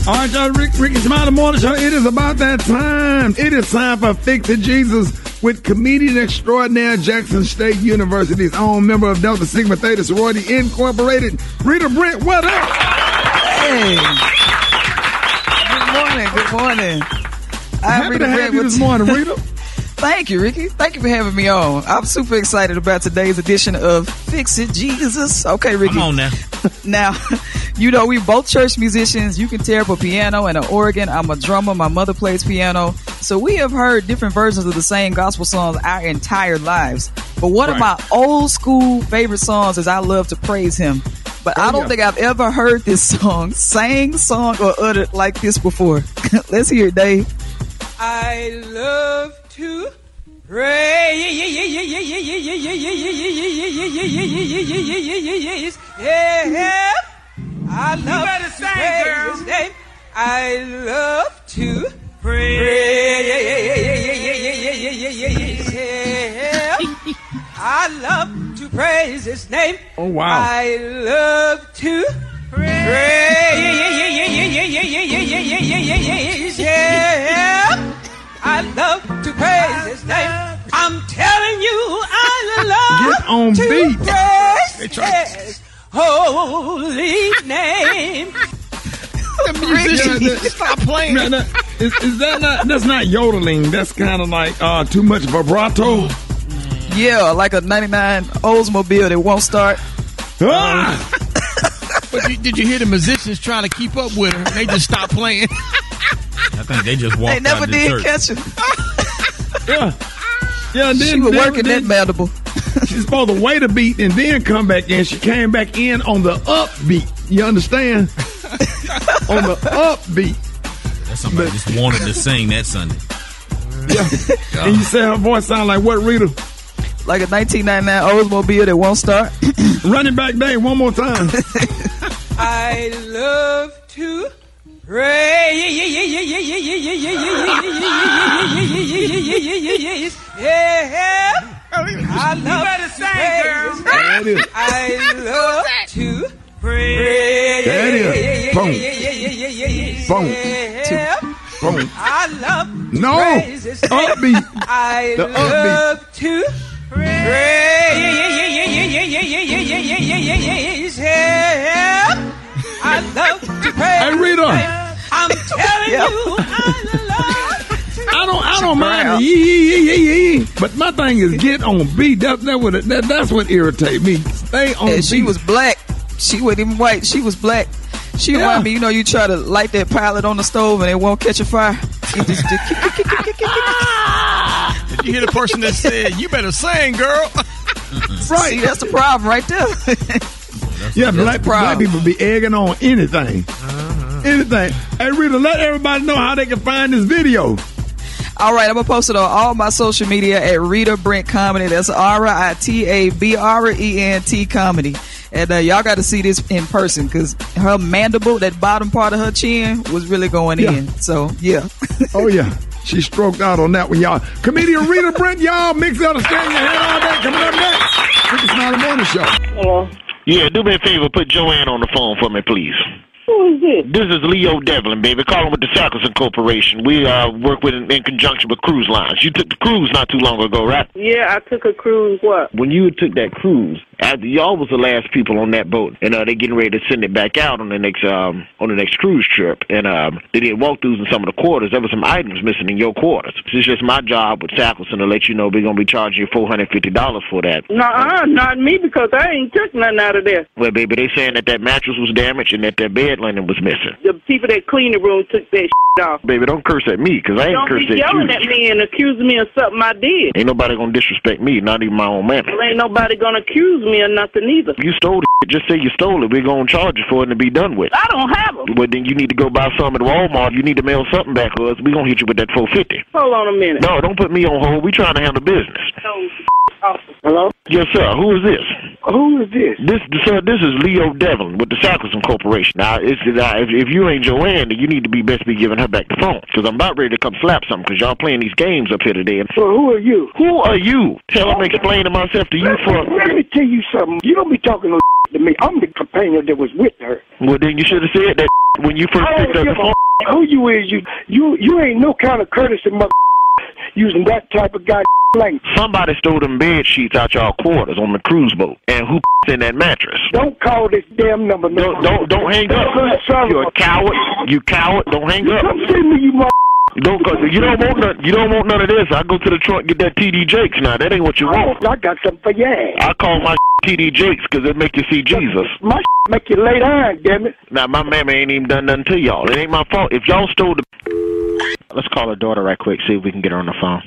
All right, y'all, Rick, Rickey Smiley Morning Show. It is about that time. It is time for Fix It Jesus with comedian extraordinaire Jackson State University's own member of Delta Sigma Theta Sorority Incorporated, Rita Brent. What up? Hey. Good morning. Good morning. I'm Happy to have you this morning, Rita. Thank you, Rickey. Thank you for having me on. I'm super excited about today's edition of Fix It Jesus. Okay, Rickey. Come on now. Now, you know, we both church musicians. You can tear up a piano and an organ. I'm a drummer. My mother plays piano. So we have heard different versions of the same gospel songs our entire lives. But one of my old school favorite songs is I Love to Praise Him. But oh, I don't think I've ever heard this song sang, song, or uttered like this before. Let's hear it, Dave. I love to praise. Yeah, I love to sing, praise. His name. I love to praise. I love to praise His name. Oh, wow. I love to praise. I love to praise His name. I'm telling you, I love Get on to beat. praise His holy name. The musicians, stop playing. is, is that not? That's not yodeling. That's kind of like uh, too much vibrato. Yeah, like a 99 Oldsmobile that won't start. Ah! But you, did you hear the musicians trying to keep up with her? They just stopped playing. I think they just walked They never out did church. catch her. Yeah. Yeah, and then She was working then that mandible. She's supposed to wait a beat and then come back in. She came back in on the upbeat. You understand? on the upbeat. That's somebody just wanted to sing that Sunday. Yeah. And you say her voice sound like what, Rita? Like a 1999 Oldsmobile that won't start. Running back day one more time. I love to pray. Yeah. I love better sing, girl. There it is. I love to praise. There it is. Boom. Boom. Boom. I love to No. praise his name. Upbeat. I The love to praise him. I love to praise Hey, Rita. him. I'm telling you, I don't, I don't mind the yee, yee, yee, yee, yee. But my thing is get on beat. That, that, what, that, that's what irritate me. Stay on And beat. she was black. She wasn't even white. She was black. She Yeah. reminded me, you know, you try to light that pilot on the stove and it won't catch a fire. It just- Did you hear the person that said, "You better sing, girl"? right. See, that's the problem right there. Yeah, black, black people be egging on anything. Uh-huh. Anything. Hey, Rita, let everybody know how they can find this video. All right, I'm gonna post it on all my social media at Rita Brent Comedy. That's R I T A B R E N T Comedy. And uh, y'all got to see this in person because her mandible, that bottom part of her chin, was really going Yeah. in. So yeah. Oh, yeah. She stroked out on that one, y'all. Comedian Rita Brent, y'all. Mix out a stand your head all day. Coming up next. Rickey Smiley Morning Show. Hello. Yeah, do me a favor. Put Joanne on the phone for me, please. Who is this? This is Leo Devlin, baby. Calling with the Sackleson Corporation. We uh, work with in, in conjunction with cruise lines. You took the cruise not too long ago, right? Yeah, I took a cruise. What? When you took that cruise, after y'all was the last people on that boat, and uh, they getting ready to send it back out on the next um on the next cruise trip, and um they did walkthroughs in some of the quarters. There were some items missing in your quarters. It's just my job with Sackleson to let you know we're gonna be charging you four hundred fifty dollars for that. Nuh-uh, not me because I ain't took nothing out of there. Well, baby, they saying that that mattress was damaged and that that bed linen was missing. The people that clean the room took that off. Baby, don't curse at me because I ain't Don't cursed be at yelling at me and accusing me of something I did. Ain't nobody gonna disrespect me, not even my own man. Well, ain't nobody gonna accuse me of nothing either. You stole it. Just say you stole it. We're gonna charge you for it and be done with. I don't have them. Well, then you need to go buy some at Walmart. You need to mail something back to us. We're gonna hit you with that four fifty. Hold on a minute. No, don't put me on hold. We trying to handle business. Hello? Yes, sir. Who is this? Who is this? This, sir. This is Leo Devlin with the Sackleson Corporation. Now, it's, now if, if you ain't Joanne, then you need to be best be giving her back the phone because I'm about ready to come slap something because y'all playing these games up here today. Well, who are you? Who are you? Tell I'm explaining myself to you for. Let me tell you something. You don't be talking no to me. I'm the companion that was with her. Well, then you should have said that when you first picked up the phone. who you is. You you you ain't no kind of courtesy mother using that type of guy language. Somebody stole them bed sheets out y'all quarters on the cruise boat, and who in that mattress? Don't call this damn number. Don't don't don't hang up. You're a coward. You coward. Don't hang up. Come see me, you mother. Don't cause you don't want none. You don't want none of this. I go to the trunk get that TD Jakes now. That ain't what you want. I got something for your ass. I call my TD Jakes because it make you see Jesus. My make you lay down, damn it. Now my mama ain't even done nothing to y'all. It ain't my fault. If y'all stole the, let's call her daughter right quick. See if we can get her on the phone.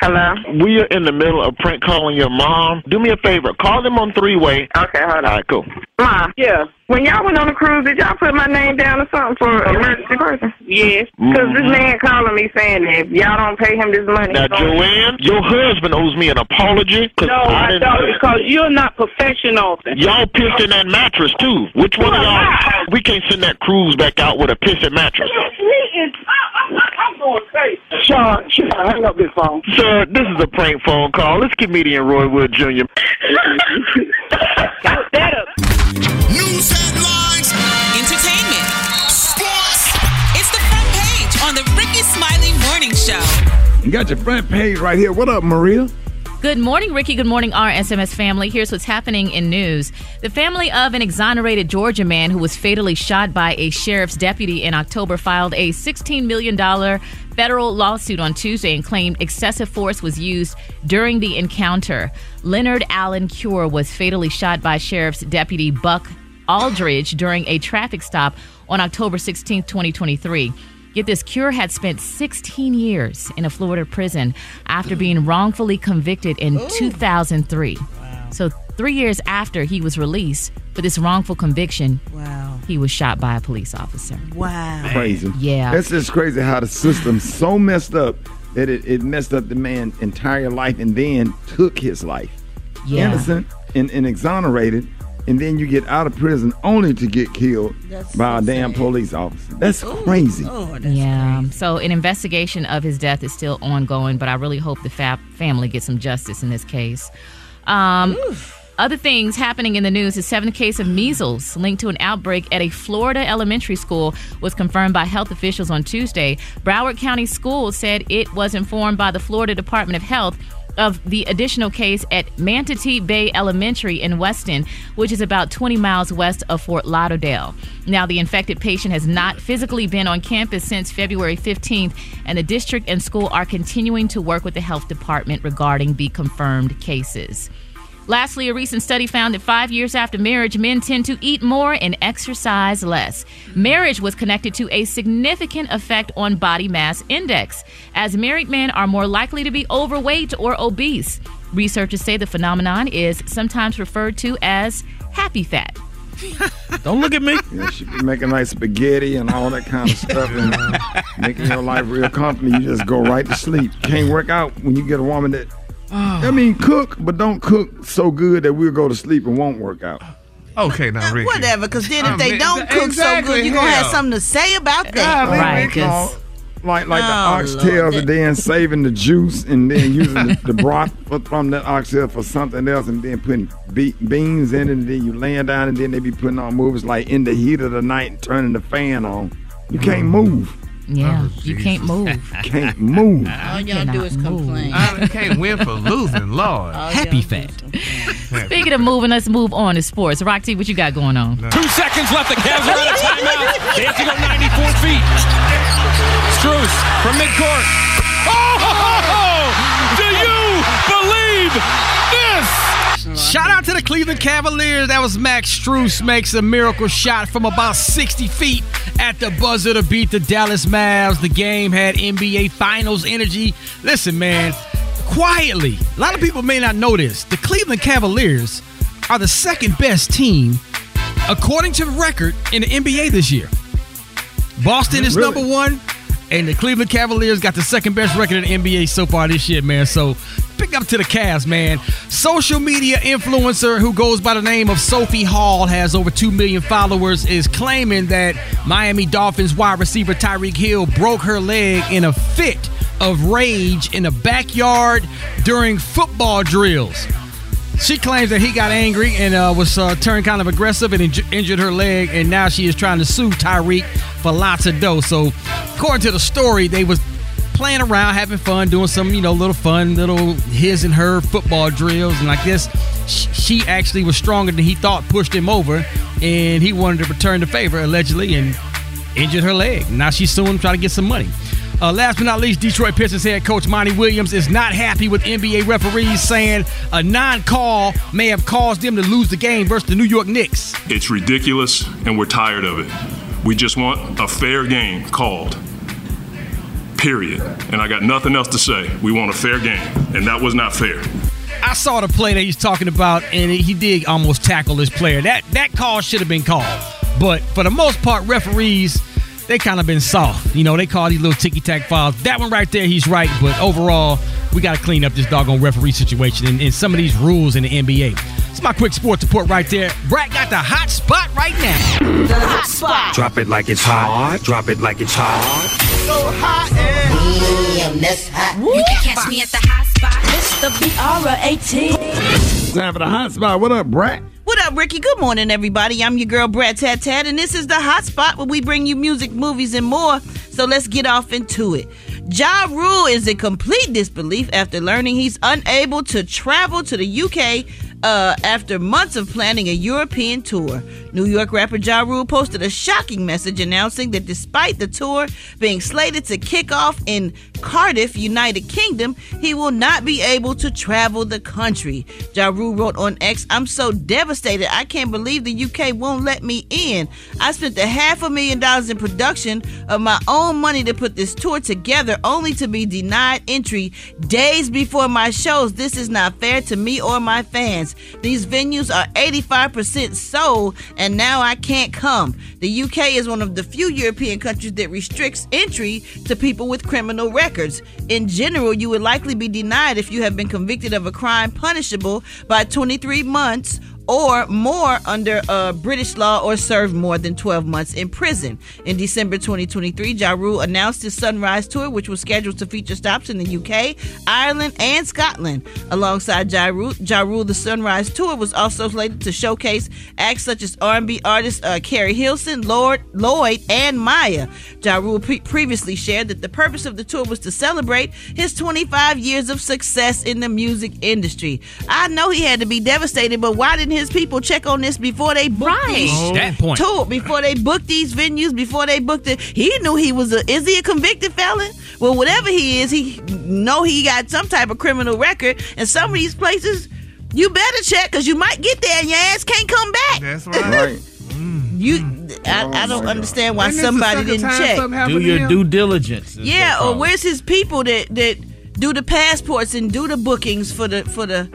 Hello? We are in the middle of prank calling your mom. Do me a favor. Call them on three way. Okay, hold on. All right, cool. Ma. Yeah. When y'all went on the cruise, did y'all put my name down or something for emergency person? Yes. Because this mm-hmm. man calling me saying that if y'all don't pay him this money. Now, he's gonna- Joanne, your husband owes me an apology. 'cause No, I didn't- don't, because you're not professional. Y'all pissed in that mattress too. Which one of y'all? We can't send that cruise back out with a pissing mattress. I'm going crazy. Sean, hang up this phone? Sir, this is a prank phone call. It's comedian Roy Wood Jr. Got that up. News headlines, entertainment, sports. It's the front page on the Rickey Smiley Morning Show. You got your front page right here. What up, Maria? Good morning, Rickey. Good morning, RSMS family. Here's what's happening in news. The family of an exonerated Georgia man who was fatally shot by a sheriff's deputy in October filed a $16 million federal lawsuit on Tuesday and claimed excessive force was used during the encounter. Leonard Allen Cure was fatally shot by Sheriff's Deputy Buck Aldridge during a traffic stop on October 16, 2023. Get this, Cure had spent 16 years in a Florida prison after being wrongfully convicted in 2003. So, three years after he was released for this wrongful conviction, wow. he was shot by a police officer. Wow. Crazy. Yeah. That's just crazy how the system's so messed up that it, it messed up the man's entire life and then took his life. Yeah. Innocent and, and exonerated. And then you get out of prison only to get killed by a damn police officer. That's crazy. yeah. So an investigation of his death is still ongoing, but I really hope the fa- family gets some justice in this case. Um, other things happening in the news: the seventh case of measles linked to an outbreak at a Florida elementary school was confirmed by health officials on Tuesday. Broward County Schools said it was informed by the Florida Department of Health of the additional case at Manatee Bay Elementary in Weston, which is about 20 miles west of Fort Lauderdale. Now, the infected patient has not physically been on campus since February 15th, and the district and school are continuing to work with the health department regarding the confirmed cases. Lastly, a recent study found that five years after marriage, men tend to eat more and exercise less. Marriage was connected to a significant effect on body mass index, as married men are more likely to be overweight or obese. Researchers say the phenomenon is sometimes referred to as happy fat. Don't look at me. Yeah, she be making nice spaghetti and all that kind of stuff and making your life real comfortable. You just go right to sleep. Can't work out when you get a woman that, Oh. I mean, cook, but don't cook so good that we'll go to sleep and won't work out. Okay, now Rickey. Whatever, because then if they mean, don't cook so good, you're going to have something to say about that. Right, Like like Oh, the Lord. oxtails and then saving the juice and then using the, the broth for- from that oxtail for something else and then putting be- beans in it and then you laying down and then they be putting on movies like in the heat of the night and turning the fan on. You can't move. Yeah, oh, you can't move. Can't move. All y'all do is complain. I can't win for losing, Lord. Happy fat. Speaking of moving, let's move on to sports. Rock T, what you got going on? Two seconds left. The Cavs are out of timeout. They have to go 94 feet. Strus from midcourt. Oh! Do you believe this? Shout out to the Cleveland Cavaliers. That was Max Strus makes a miracle shot from about 60 feet at the buzzer to beat the Dallas Mavs. The game had NBA Finals energy. Listen, man, quietly, a lot of people may not know this. The Cleveland Cavaliers are the second best team, according to the record, in the NBA this year. Boston is Really? number one, and the Cleveland Cavaliers got the second best record in the NBA so far this year, man. So pick up to the Cavs, man. Social media influencer who goes by the name of Sophie Hall has over 2 million followers is claiming that Miami Dolphins wide receiver Tyreek Hill broke her leg in a fit of rage in a backyard during football drills. She claims that he got angry and uh, was uh, turned kind of aggressive and inju- injured her leg, and now she is trying to sue Tyreek for lots of dough. So, according to the story, they was playing around, having fun, doing some you know little fun, little his and her football drills, and I guess she actually was stronger than he thought, pushed him over, and he wanted to return the favor allegedly and injured her leg. Now she's suing, trying to get some money. Uh, last but not least, Detroit Pistons head coach Monty Williams is not happy with NBA referees saying a non-call may have caused them to lose the game versus the New York Knicks. It's ridiculous, and we're tired of it. We just want a fair game called. Period. And I got nothing else to say. We want a fair game, and that was not fair. I saw the play that he's talking about, and he did almost tackle this player. That that call should have been called, but for the most part, referees they kind of been soft. You know, they call these little ticky tack fouls. That one right there, he's right, but overall, we got to clean up this doggone referee situation and, and some of these rules in the NBA. It's my quick sports report right there. Brat got the hot spot right now. The hot spot. Drop it like it's hot. Drop it like it's hot. So hot and that's hot. You can catch me at the hot spot. It's the B-R-A-T. Time for the hot spot. What up, Brat? What up, Rickey? Good morning, everybody. I'm your girl, Brat Tat Tat, and this is the hot spot where we bring you music, movies, and more. So let's get off into it. Ja Rule is in complete disbelief after learning he's unable to travel to the UK uh, after months of planning a European tour. New York rapper Ja Rule posted a shocking message announcing that despite the tour being slated to kick off in Cardiff, United Kingdom, he will not be able to travel the country. Ja Rule wrote on X, I'm so devastated. I can't believe the UK won't let me in. I spent a half a million dollars in production of my own money to put this tour together only to be denied entry days before my shows. This is not fair to me or my fans. These venues are 85% sold and now I can't come. The UK is one of the few European countries that restricts entry to people with criminal records. In general, you would likely be denied if you have been convicted of a crime punishable by 23 months or more under uh, British law or served more than 12 months in prison. In December 2023, Ja Rule announced his Sunrise Tour, which was scheduled to feature stops in the UK, Ireland, and Scotland. Alongside Ja Rule, ja Rule the Sunrise Tour was also slated to showcase acts such as R&B artists uh, Keri Hilson, Lord, Lloyd, and Mya. Ja Rule pre- previously shared that the purpose of the tour was to celebrate his 25 years of success in the music industry. I know he had to be devastated, but why didn't his people check on this before they booked Right. these Oh. That point. tour, before they booked these venues, before they booked it? He knew he was a. Is he a convicted felon? Well, whatever he is, he know he got some type of criminal record, and some of these places. You better check because you might get there and your ass can't come back. That's right. You, mm. I, I oh don't understand why Isn't this the somebody didn't check. Do your due diligence. Yeah, or where's his people that that do the passports and do the bookings for the for the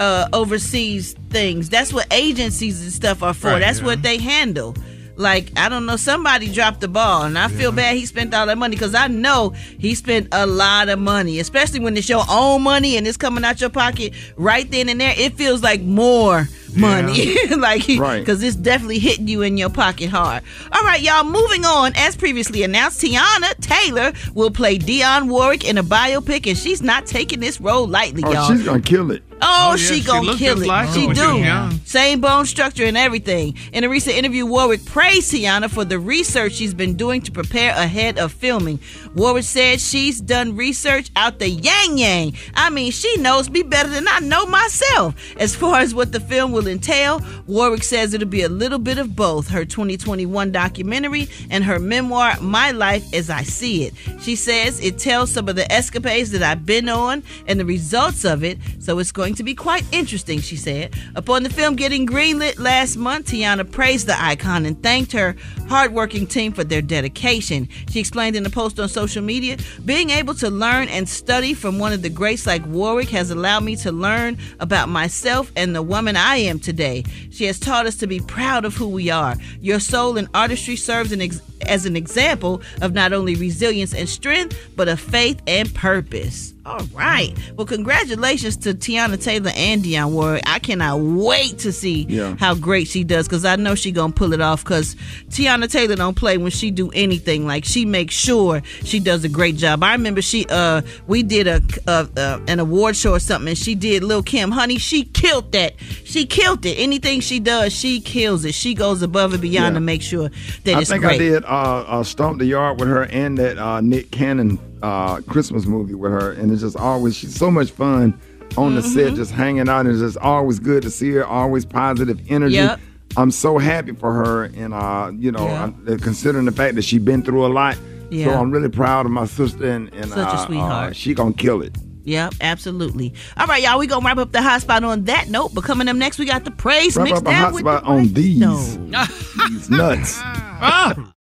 uh overseas things? That's what agencies and stuff are for. Right, That's yeah. what they handle. Like I don't know, somebody dropped the ball, and I feel bad he spent all that money because I know he spent a lot of money, especially when it's your own money and it's coming out your pocket right then and there. It feels like more money, like Right. because it's definitely hitting you in your pocket hard. All right, y'all. Moving on, as previously announced, Teyana Taylor will play Dionne Warwick in a biopic, and she's not taking this role lightly, Oh, y'all. she's gonna kill it. Oh, Oh, yeah, she she gonna looked kill it. like she do. young. Same bone structure and everything. In a recent interview, Warwick praised Teyana for the research she's been doing to prepare ahead of filming. Warwick said she's done research out the yang yang. I mean, she knows me better than I know myself. As far as what the film will entail, Warwick says it'll be a little bit of both her 2021 documentary and her memoir, My Life as I See It. She says it tells some of the escapades that I've been on and the results of it, so it's going to be quite interesting, she said. Upon the film getting greenlit last month, Teyana praised the icon and thanked her hardworking team for their dedication. She explained in a post on social media, being able to learn and study from one of the greats like Warwick has allowed me to learn about myself and the woman I am today. She has taught us to be proud of who we are. Your soul and artistry serves an ex- as an example of not only resilience and strength, but of faith and purpose. All right. Well, congratulations to Teyana Taylor and Dionne Warwick. I cannot wait to see Yeah. how great she does because I know she gonna pull it off. Because Teyana Taylor don't play when she do anything. Like she makes sure she does a great job. I remember she uh we did a, a, uh an award show or something, and she did Lil Kim. Honey, she killed that. She killed it. Anything she does, she kills it. She goes above and beyond Yeah. to make sure that I it's think. I did uh, uh, Stomp the Yard with her and that uh, Nick Cannon uh, Christmas movie with her. And it's just always, she's so much fun on the set, Mm-hmm. just hanging out. And it's just always good to see her, always positive energy. Yep. I'm so happy for her. And, uh, you know, Yeah. uh, considering the fact that she's been through a lot. So Yeah. I'm really proud of my sister. And, and Such a uh, sweetheart. Uh, she going to kill it. Yep, absolutely. All right, y'all, we gonna wrap up the hot spot on that note. But coming up next, we got the praise Wrap mixed up a hot with spot the on these, No. these nuts.